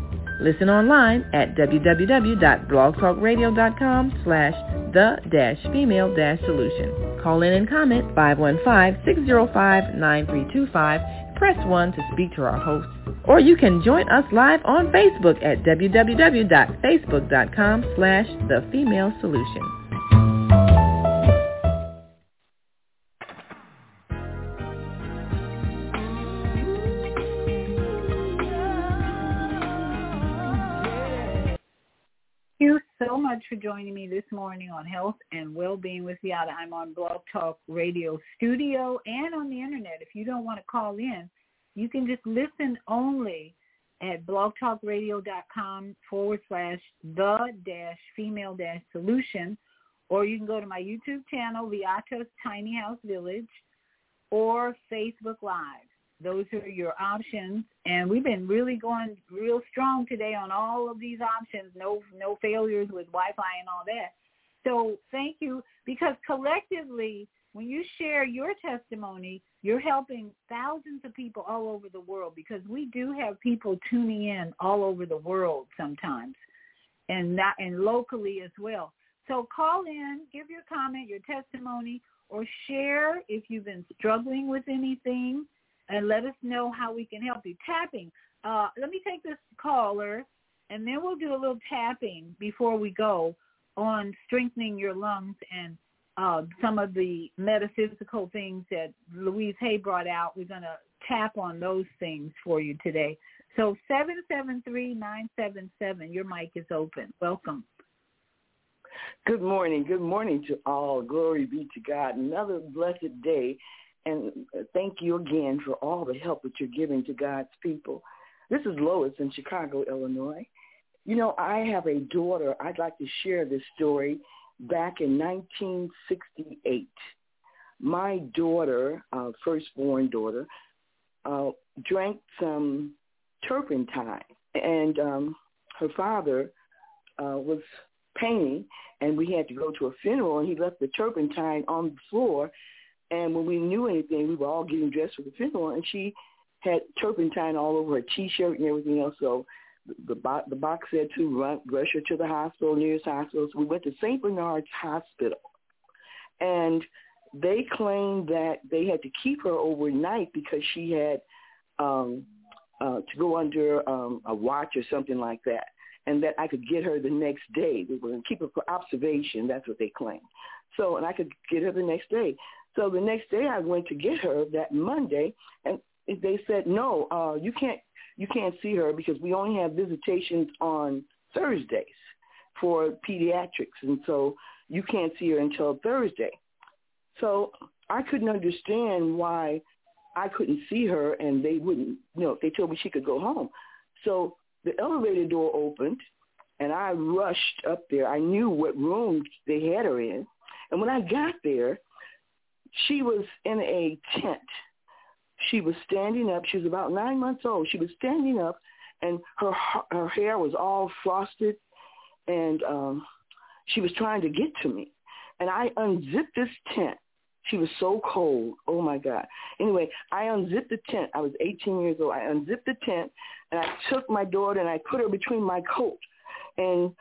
Listen online at www.blogtalkradio.com slash the-female-solution. Call in and comment 515-605-9325. Press 1 to speak to our host. Or you can join us live on Facebook at www.facebook.com slash the so much for joining me this morning on Health and Wellbeing with Viyahta. I'm on Blog Talk Radio Studio and on the internet. If you don't want to call in, you can just listen only at blogtalkradio.com forward slash the dash female dash solution, or you can go to my YouTube channel, Viyahta's Tiny House Village, or Facebook Live. Those are your options. And we've been really going real strong today on all of these options. No no failures with Wi-Fi and all that. So thank you because collectively, when you share your testimony, you're helping thousands of people all over the world because we do have people tuning in all over the world sometimes and not and locally as well. So call in, give your comment, your testimony, or share if you've been struggling with anything and let us know how we can help you. Tapping. Uh, let me take this caller, and then we'll do a little tapping before we go on strengthening your lungs and uh, some of the metaphysical things that Louise Hay brought out. We're going to tap on those things for you today. So 773-977, your mic is open. Welcome. Good morning. Good morning to all. Glory be to God. Another blessed day and thank you again for all the help that you're giving to God's people. This is Lois in Chicago, Illinois. You know, I have a daughter. I'd like to share this story back in 1968. My daughter, uh, firstborn daughter, uh, drank some turpentine, and um, her father uh, was painting, and we had to go to a funeral, and he left the turpentine on the floor and when we knew anything, we were all getting dressed for the funeral, and she had turpentine all over her T-shirt and everything else. So the, the, the box said to run, rush her to the hospital, nearest hospital. So we went to St. Bernard's Hospital, and they claimed that they had to keep her overnight because she had um, uh, to go under um, a watch or something like that, and that I could get her the next day. They were going to keep her for observation. That's what they claimed. So, and I could get her the next day. So the next day I went to get her that Monday, and they said, no, uh, you can't you can't see her because we only have visitations on Thursdays for pediatrics, and so you can't see her until Thursday. So I couldn't understand why I couldn't see her, and they wouldn't. You know, they told me she could go home. So the elevator door opened, and I rushed up there. I knew what room they had her in, and when I got there, she was in a tent. She was standing up. She was about nine months old. She was standing up, and her her hair was all frosted, and um, she was trying to get to me. And I unzipped this tent. She was so cold. Oh my God. Anyway, I unzipped the tent. I was 18 years old. I unzipped the tent and I took my daughter and I put her between my coat. And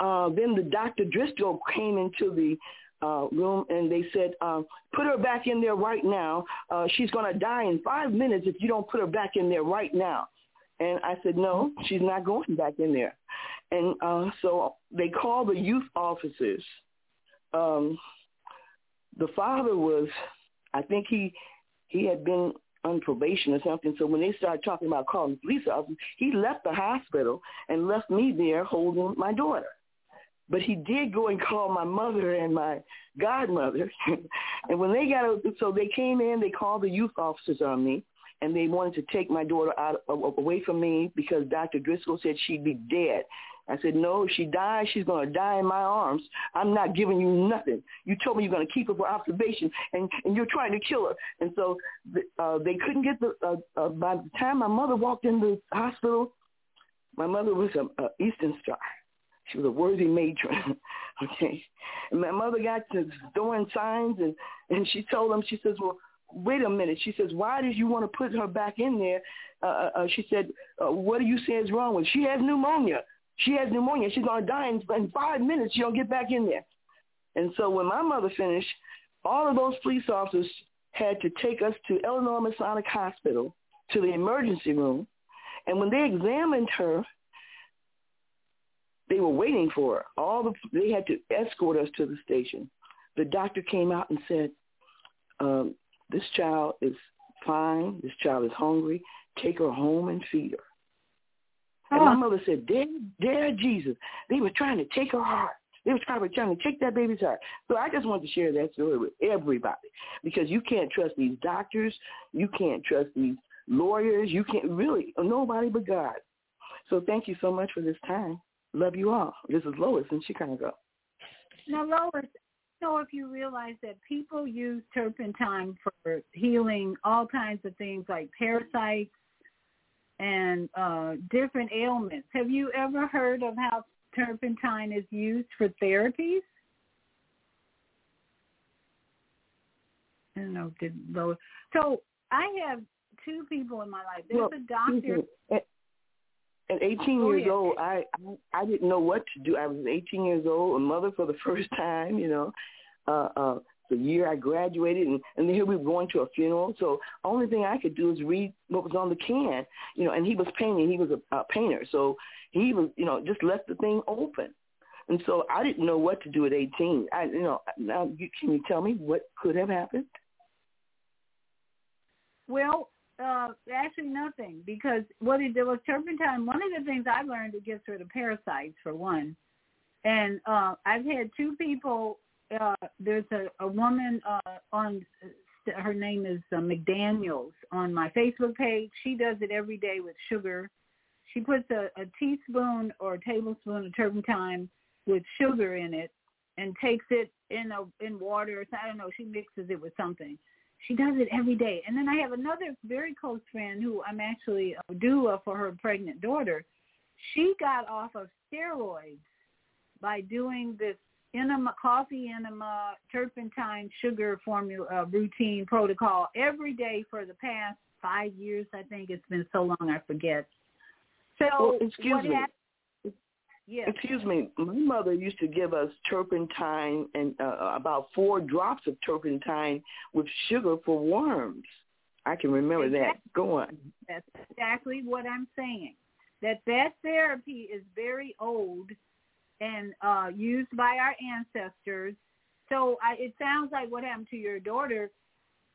uh, then the Dr. Driscoll came into the uh, room and they said, um, put her back in there right now. Uh, she's going to die in five minutes if you don't put her back in there right now. And I said, no, she's not going back in there. And uh, so they called the youth officers. Um, the father was, I think he he had been on probation or something. So when they started talking about calling police officers, he left the hospital and left me there holding my daughter. But he did go and call my mother and my godmother. and when they got, so they came in, they called the youth officers on me and they wanted to take my daughter out away from me because Dr. Driscoll said she'd be dead. I said, no, if she dies, she's going to die in my arms. I'm not giving you nothing. You told me you're going to keep her for observation, and, and you're trying to kill her. And so uh, they couldn't get the, uh, uh, by the time my mother walked in the hospital, my mother was an Eastern Star. She was a worthy matron. okay. And my mother got to throwing signs, and, and she told them, she says, well, wait a minute. She says, why did you want to put her back in there? Uh, uh, uh she said, uh, what do you say is wrong with her? She has pneumonia. She has pneumonia. She's going to die in, in five minutes. She'll get back in there. And so when my mother finished, all of those police officers had to take us to Illinois Masonic Hospital to the emergency room. And when they examined her, they were waiting for her. All the they had to escort us to the station. The doctor came out and said, um, "This child is fine. This child is hungry. Take her home and feed her." And my mother said, dare, dare Jesus. They were trying to take her heart. They were trying, trying to take that baby's heart. So I just wanted to share that story with everybody because you can't trust these doctors. You can't trust these lawyers. You can't really, nobody but God. So thank you so much for this time. Love you all. This is Lois in Chicago. Now, Lois, know if you realize that people use turpentine for healing all kinds of things like parasites, and uh, different ailments. Have you ever heard of how turpentine is used for therapies? I don't know. Did Lois? So I have two people in my life. There's well, a doctor. At, at 18 years old, I I didn't know what to do. I was 18 years old, a mother for the first time. You know, uh, uh, the year I graduated, and, and here we were going to a funeral. So only thing I could do is read what was on the can, you know. And he was painting; he was a, a painter, so he was, you know, just left the thing open. And so I didn't know what to do at 18. I, you know, now you, can you tell me what could have happened? Well, uh, actually nothing because what it, there was turpentine. One of the things I learned it gets rid of parasites for one, and uh, I've had two people uh, there's a, a woman uh, on her name is uh, McDaniels on my Facebook page. She does it every day with sugar. She puts a, a teaspoon or a tablespoon of turpentine with sugar in it and takes it in a in water. I don't know. She mixes it with something. She does it every day. And then I have another very close friend who I'm actually a doula for her pregnant daughter. She got off of steroids by doing this enema, coffee enema, turpentine, sugar formula uh, routine protocol every day for the past five years. I think it's been so long I forget. So well, excuse me. Happened, yes. Excuse me. My mother used to give us turpentine and uh, about four drops of turpentine with sugar for worms. I can remember exactly. that. Go on. That's exactly what I'm saying. That that therapy is very old and uh, used by our ancestors. So I, it sounds like what happened to your daughter,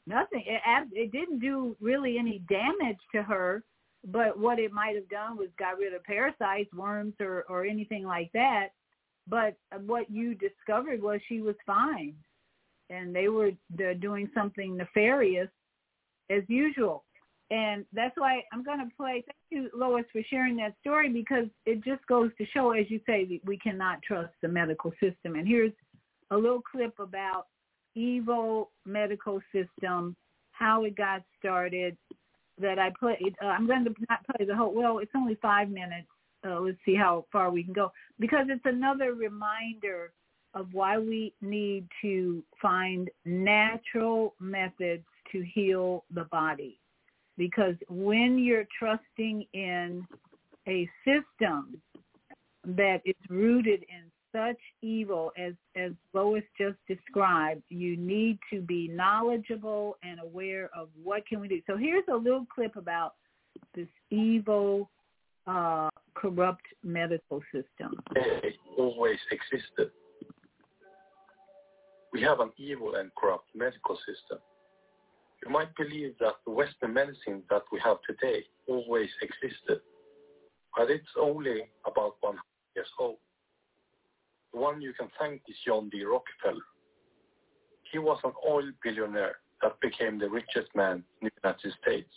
nothing. It, it didn't do really any damage to her, but what it might have done was got rid of parasites, worms, or, or anything like that. But what you discovered was she was fine, and they were doing something nefarious as usual. And that's why I'm going to play. Thank you, Lois, for sharing that story because it just goes to show, as you say, we cannot trust the medical system. And here's a little clip about evil medical system, how it got started. That I played. Uh, I'm going to not play the whole. Well, it's only five minutes. Uh, let's see how far we can go because it's another reminder of why we need to find natural methods to heal the body. Because when you're trusting in a system that is rooted in such evil as as Lois just described, you need to be knowledgeable and aware of what can we do. So here's a little clip about this evil, uh, corrupt medical system. It always existed. We have an evil and corrupt medical system. You might believe that the Western medicine that we have today always existed, but it's only about 100 years old. One you can thank is John D. Rockefeller. He was an oil billionaire that became the richest man in the United States.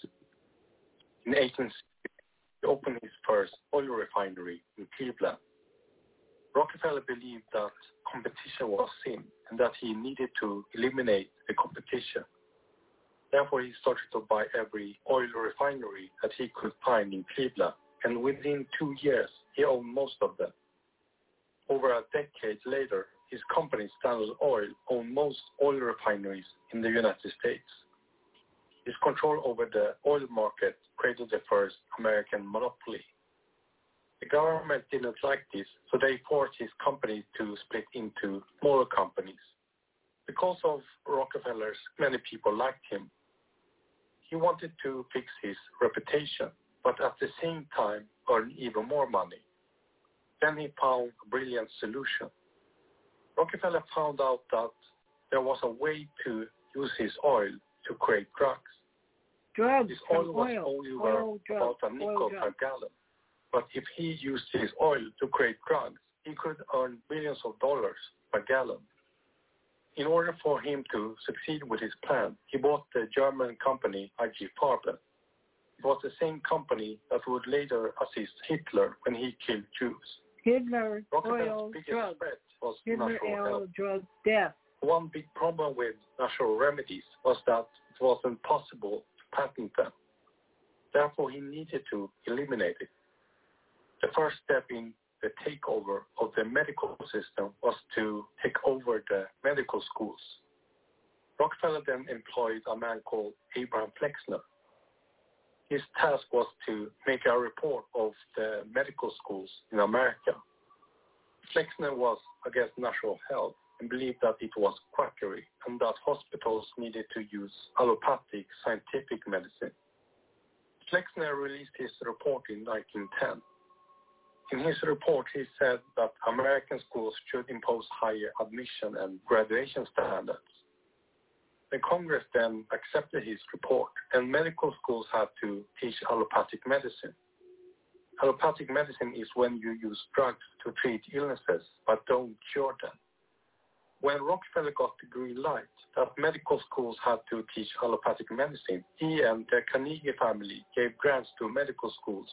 In 1860, he opened his first oil refinery in Cleveland. Rockefeller believed that competition was sin and that he needed to eliminate the competition. Therefore, he started to buy every oil refinery that he could find in Cleveland, and within two years, he owned most of them. Over a decade later, his company, Standard Oil, owned most oil refineries in the United States. His control over the oil market created the first American monopoly. The government didn't like this, so they forced his company to split into smaller companies. Because of Rockefeller's, many people liked him. He wanted to fix his reputation, but at the same time earn even more money. Then he found a brilliant solution. Rockefeller found out that there was a way to use his oil to create drugs. Drugs His oil was oil, only oil worth drugs, about a nickel per gallon. But if he used his oil to create drugs, he could earn millions of dollars per gallon. In order for him to succeed with his plan, he bought the German company IG Farben. It was the same company that would later assist Hitler when he killed Jews. Rockefeller's oil, biggest drugs. threat was Hitler, natural oil, drugs, death. One big problem with natural remedies was that it wasn't possible to patent them. Therefore, he needed to eliminate it. The first step in the takeover of the medical system was to take over the medical schools. Rockefeller then employed a man called Abraham Flexner. His task was to make a report of the medical schools in America. Flexner was against natural health and believed that it was quackery and that hospitals needed to use allopathic scientific medicine. Flexner released his report in 1910. In his report, he said that American schools should impose higher admission and graduation standards. The Congress then accepted his report, and medical schools had to teach allopathic medicine. Allopathic medicine is when you use drugs to treat illnesses but don't cure them. When Rockefeller got the green light that medical schools had to teach allopathic medicine, he and the Carnegie family gave grants to medical schools.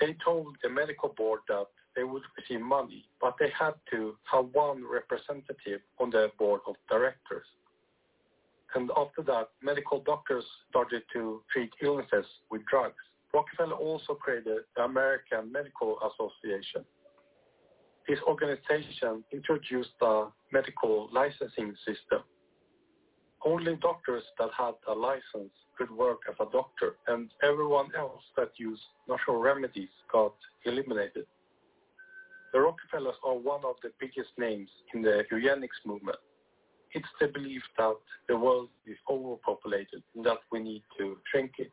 They told the medical board that they would receive money, but they had to have one representative on the board of directors. And after that, medical doctors started to treat illnesses with drugs. Rockefeller also created the American Medical Association. This organization introduced a medical licensing system. Only doctors that had a license could work as a doctor, and everyone else that used natural remedies got eliminated. The Rockefellers are one of the biggest names in the eugenics movement. It's the belief that the world is overpopulated and that we need to shrink it.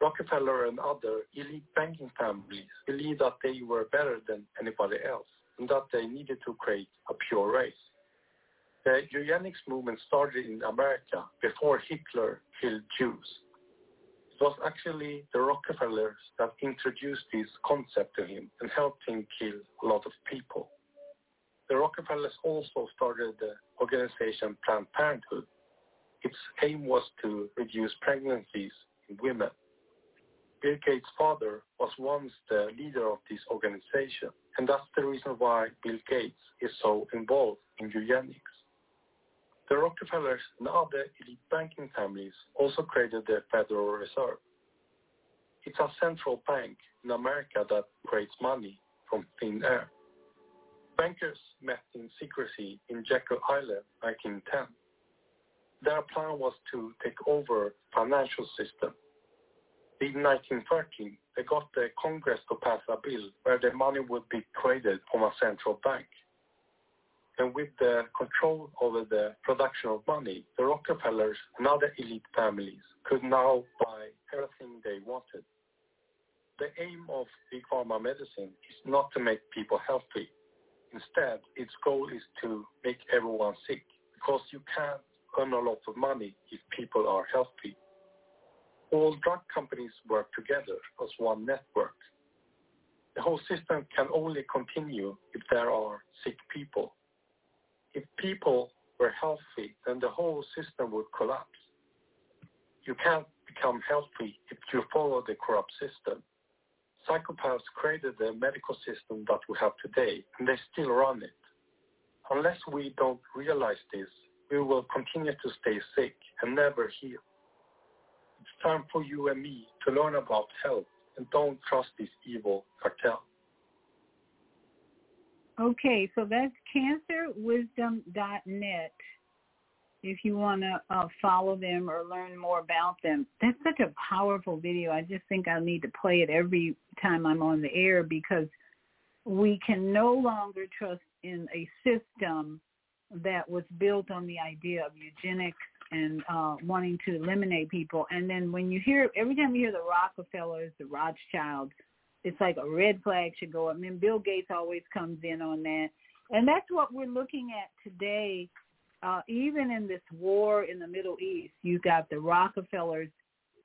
Rockefeller and other elite banking families believed that they were better than anybody else and that they needed to create a pure race. The eugenics movement started in America before Hitler killed Jews. It was actually the Rockefellers that introduced this concept to him and helped him kill a lot of people. The Rockefellers also started the organization Planned Parenthood. Its aim was to reduce pregnancies in women. Bill Gates' father was once the leader of this organization, and that's the reason why Bill Gates is so involved in eugenics. The Rockefellers and other elite banking families also created the Federal Reserve. It's a central bank in America that creates money from thin air. Bankers met in secrecy in Jekyll Island in 1910. Their plan was to take over the financial system. In 1913, they got the Congress to pass a bill where the money would be created from a central bank. And with the control over the production of money, the Rockefellers and other elite families could now buy everything they wanted. The aim of Big Pharma medicine is not to make people healthy. Instead, its goal is to make everyone sick because you can't earn a lot of money if people are healthy. All drug companies work together as one network. The whole system can only continue if there are sick people. If people were healthy, then the whole system would collapse. You can't become healthy if you follow the corrupt system. Psychopaths created the medical system that we have today, and they still run it. Unless we don't realize this, we will continue to stay sick and never heal. It's time for you and me to learn about health and don't trust this evil cartel. Okay, so that's cancerwisdom.net if you want to uh, follow them or learn more about them. That's such a powerful video. I just think I need to play it every time I'm on the air because we can no longer trust in a system that was built on the idea of eugenics and uh, wanting to eliminate people. And then when you hear, every time you hear the Rockefellers, the Rothschilds, it's like a red flag should go up. And then Bill Gates always comes in on that. And that's what we're looking at today. Uh, even in this war in the Middle East, you got the Rockefellers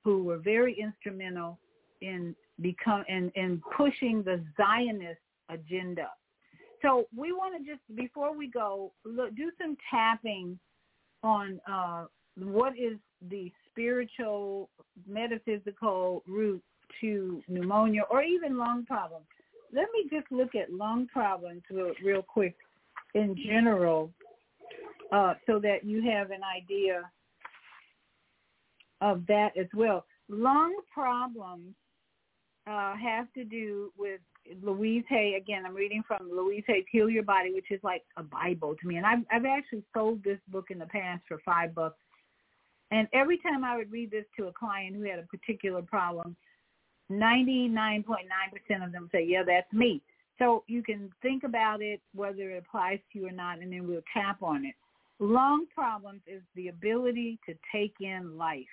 who were very instrumental in become in, in pushing the Zionist agenda. So we want to just before we go, look, do some tapping on uh, what is the spiritual, metaphysical root to pneumonia or even lung problems. Let me just look at lung problems real, real quick in general uh, so that you have an idea of that as well. Lung problems uh, have to do with Louise Hay. Again, I'm reading from Louise Hay's Heal Your Body, which is like a Bible to me. And I've, I've actually sold this book in the past for five bucks. And every time I would read this to a client who had a particular problem, 99.9% of them say, yeah, that's me. So you can think about it, whether it applies to you or not, and then we'll tap on it. Lung problems is the ability to take in life.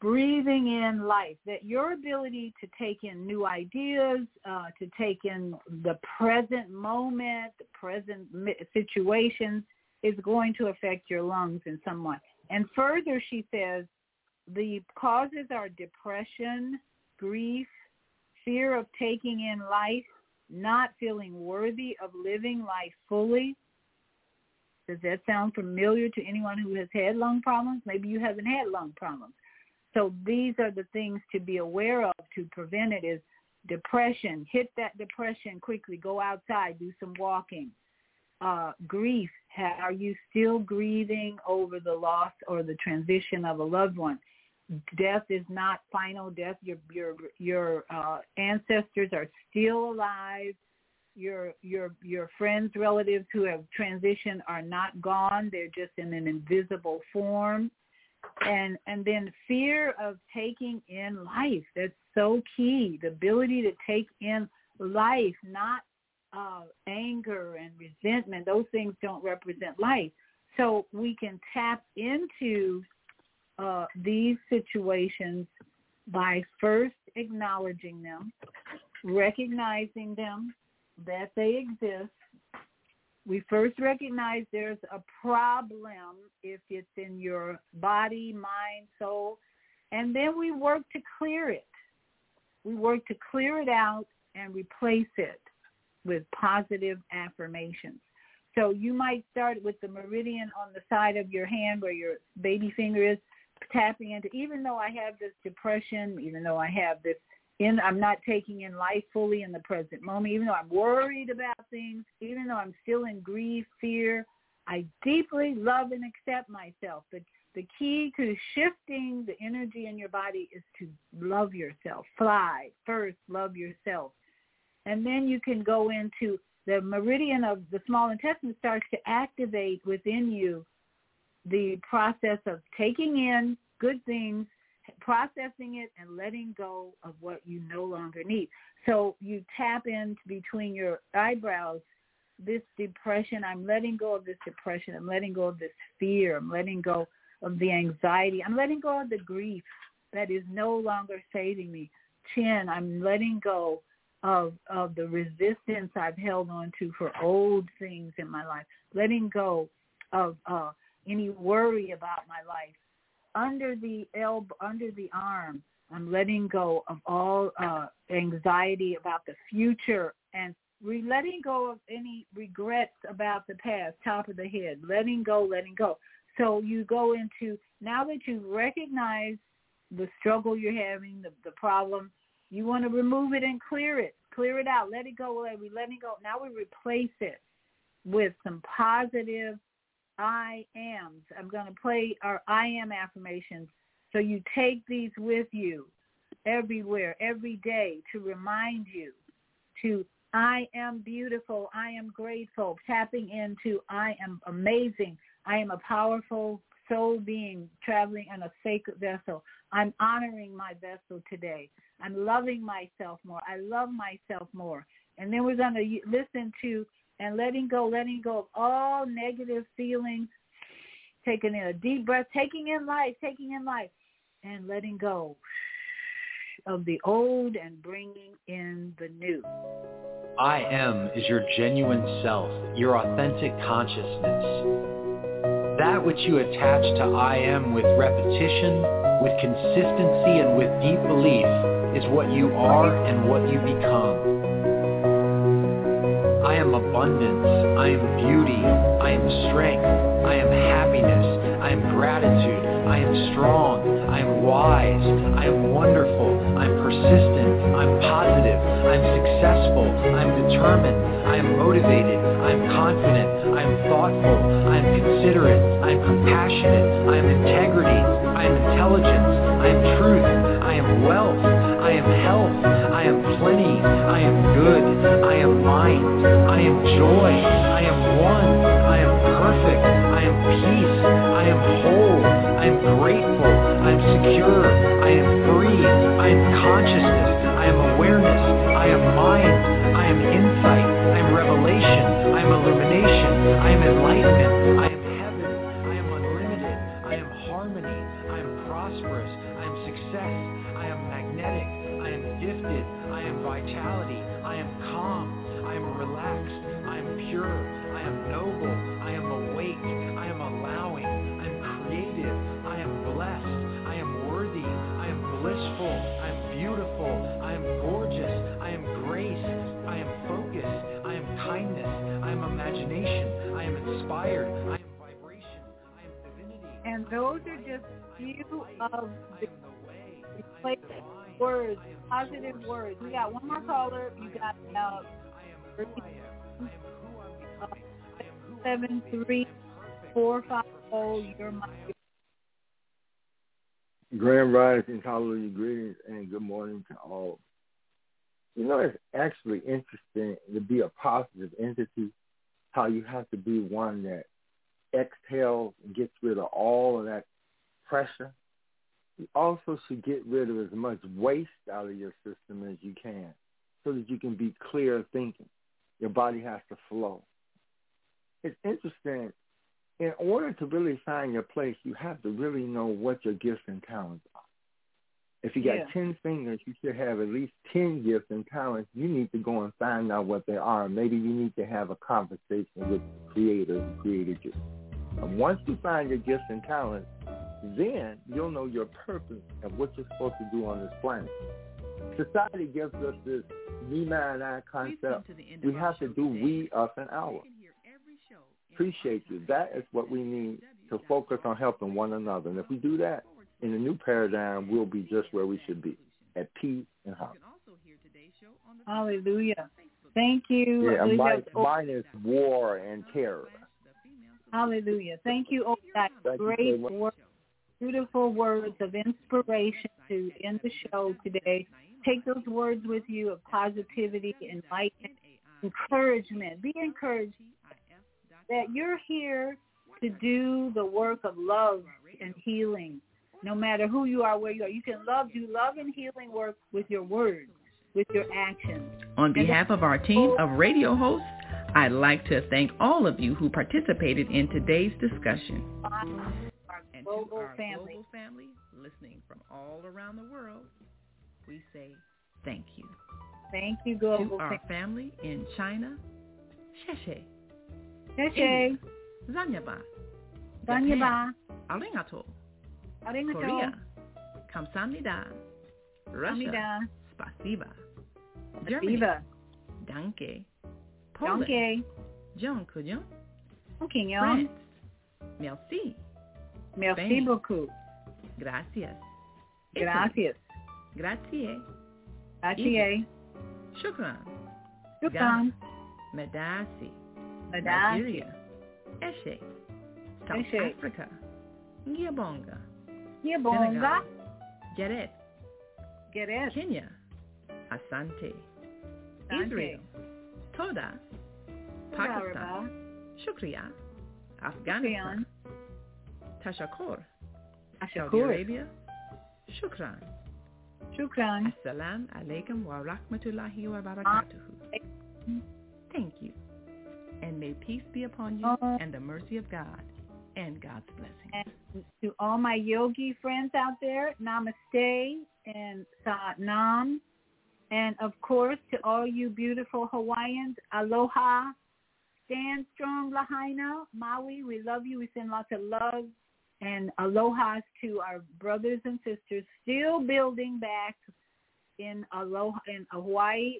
Breathing in life, that your ability to take in new ideas, uh, to take in the present moment, the present situations, is going to affect your lungs in some way. And further, she says, the causes are depression, grief, fear of taking in life, not feeling worthy of living life fully. Does that sound familiar to anyone who has had lung problems? Maybe you haven't had lung problems. So these are the things to be aware of to prevent it is depression. Hit that depression quickly. Go outside. Do some walking. Uh, grief. Are you still grieving over the loss or the transition of a loved one? death is not final death. Your your your uh, ancestors are still alive. Your your your friends, relatives who have transitioned are not gone. They're just in an invisible form. And and then fear of taking in life. That's so key. The ability to take in life, not uh, anger and resentment. Those things don't represent life. So we can tap into uh, these situations by first acknowledging them, recognizing them, that they exist. We first recognize there's a problem if it's in your body, mind, soul, and then we work to clear it. We work to clear it out and replace it with positive affirmations. So you might start with the meridian on the side of your hand where your baby finger is tapping into even though I have this depression, even though I have this in I'm not taking in life fully in the present moment, even though I'm worried about things, even though I'm still in grief, fear, I deeply love and accept myself. The the key to shifting the energy in your body is to love yourself. Fly first, love yourself. And then you can go into the meridian of the small intestine starts to activate within you the process of taking in good things, processing it, and letting go of what you no longer need. So you tap into between your eyebrows this depression. I'm letting go of this depression. I'm letting go of this fear. I'm letting go of the anxiety. I'm letting go of the grief that is no longer saving me. Chin, I'm letting go of of the resistance I've held on to for old things in my life. Letting go of uh, any worry about my life. Under the elbow, under the arm, I'm letting go of all uh, anxiety about the future and re- letting go of any regrets about the past, top of the head, letting go, letting go. So you go into, now that you've recognized the struggle you're having, the, the problem, you want to remove it and clear it. Clear it out. Let it go. We let it go. Now we replace it with some positive I ams. I'm going to play our I am affirmations. So you take these with you everywhere, every day to remind you to I am beautiful. I am grateful. Tapping into I am amazing. I am a powerful soul being traveling in a sacred vessel. I'm honoring my vessel today. I'm loving myself more. I love myself more. And then we're going to listen to and letting go, letting go of all negative feelings, taking in a deep breath, taking in life, taking in life, and letting go of the old and bringing in the new. I am is your genuine self, your authentic consciousness. That which you attach to I am with repetition, with consistency, and with deep belief is what you are and what you become. I am abundance. I am beauty. I am strength. I am happiness. I am gratitude. I am strong. I am wise. I am wonderful. I am persistent. I'm positive. I'm successful. I'm determined. I am motivated. I am confident. I am thoughtful. I am considerate. I am compassionate. I am integrity. I am intelligence. I am truth. I am wealth. I am health. I am plenty. I am good. I am mind. I am joy. I am one. I am perfect. I am peace. I am whole. Those are just few of the replaced words, positive words. We got one more caller. You got uh, uh, seven three four five zero. You're my Grand Rising, hallelujah, greetings, and good morning to all. You know, it's actually interesting to be a positive entity, how you have to be one that exhales and gets rid of all of that pressure. You also should get rid of as much waste out of your system as you can so that you can be clear thinking. Your body has to flow. It's interesting in order to really find your place, you have to really know what your gifts and talents. If you got Yeah. 10 fingers, you should have at least 10 gifts and talents. You need to go and find out what they are. Maybe you need to have a conversation with the creator who created you. And once you find your gifts and talents, then you'll know your purpose and what you're supposed to do on this planet. Society gives us this me, mine, and I concept. We have to do we, us, and our. Appreciate you. That is what we need to focus on helping one another. And if we do that, in the new paradigm, we'll be just where we should be, at peace and harmony. Hallelujah. Thank you. Yeah, mine, mine is war and terror. Hallelujah. Thank you, oh God. Thank Great much. beautiful words of inspiration to end the show today. take those words with you of positivity, enlightenment, encouragement. Be encouraged that you're here to do the work of love and healing. No matter who you are, where you are, you can love, do love and healing work with your words, with your actions. On behalf of our team of radio hosts, I'd like to thank all of you who participated in today's discussion. Our global our family. global family listening from all around the world, we say thank you. Thank you, To global our family. in China, Sheshe. Sheshe. Zanyaba. Zanyaba. Arigato. Arigato. Korea. Kamsamnida. Russia. Spasiba. Germany. Viva. Danke. Poland. Danke. John Kujon. Quignon. France. Merci. Merci Spain. beaucoup. Gracias. Gracias. Grazie. Grazie. Shukran. Shukran. Medasi. Medasi. Nigeria. Eshe. South Eshe. Africa. Ngiyabonga. Senegal. Geret. Geret. Kenya. Asante. Asante. Israel. Toda. Pakistan. Shukriya. Afghanistan. Tashakor. Saudi Arabia. Shukran. Shukran. Assalamu alaikum wa rahmatullahi wa barakatuhu. Thank you. And may peace be upon you Uh, and the mercy of God and God's blessing. And to all my yogi friends out there, namaste and sat nam. And of course, to all you beautiful Hawaiians, aloha. Stand strong, Lahaina. Maui, we love you. We send lots of love and alohas to our brothers and sisters still building back in aloha in Hawaii.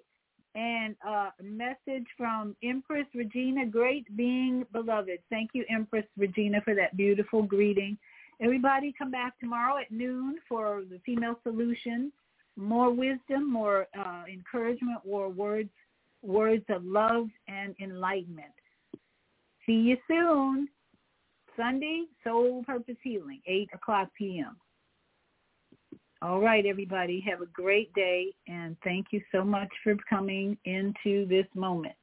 And uh, a message from Empress Regina, great being beloved. Thank you, Empress Regina, for that beautiful greeting. Everybody come back tomorrow at noon for the Female Solution. More wisdom, more uh, encouragement, more words, words of love and enlightenment. See you soon. Sunday, Soul Purpose Healing, 8 o'clock p.m. All right, everybody. Have a great day, and thank you so much for coming into this moment.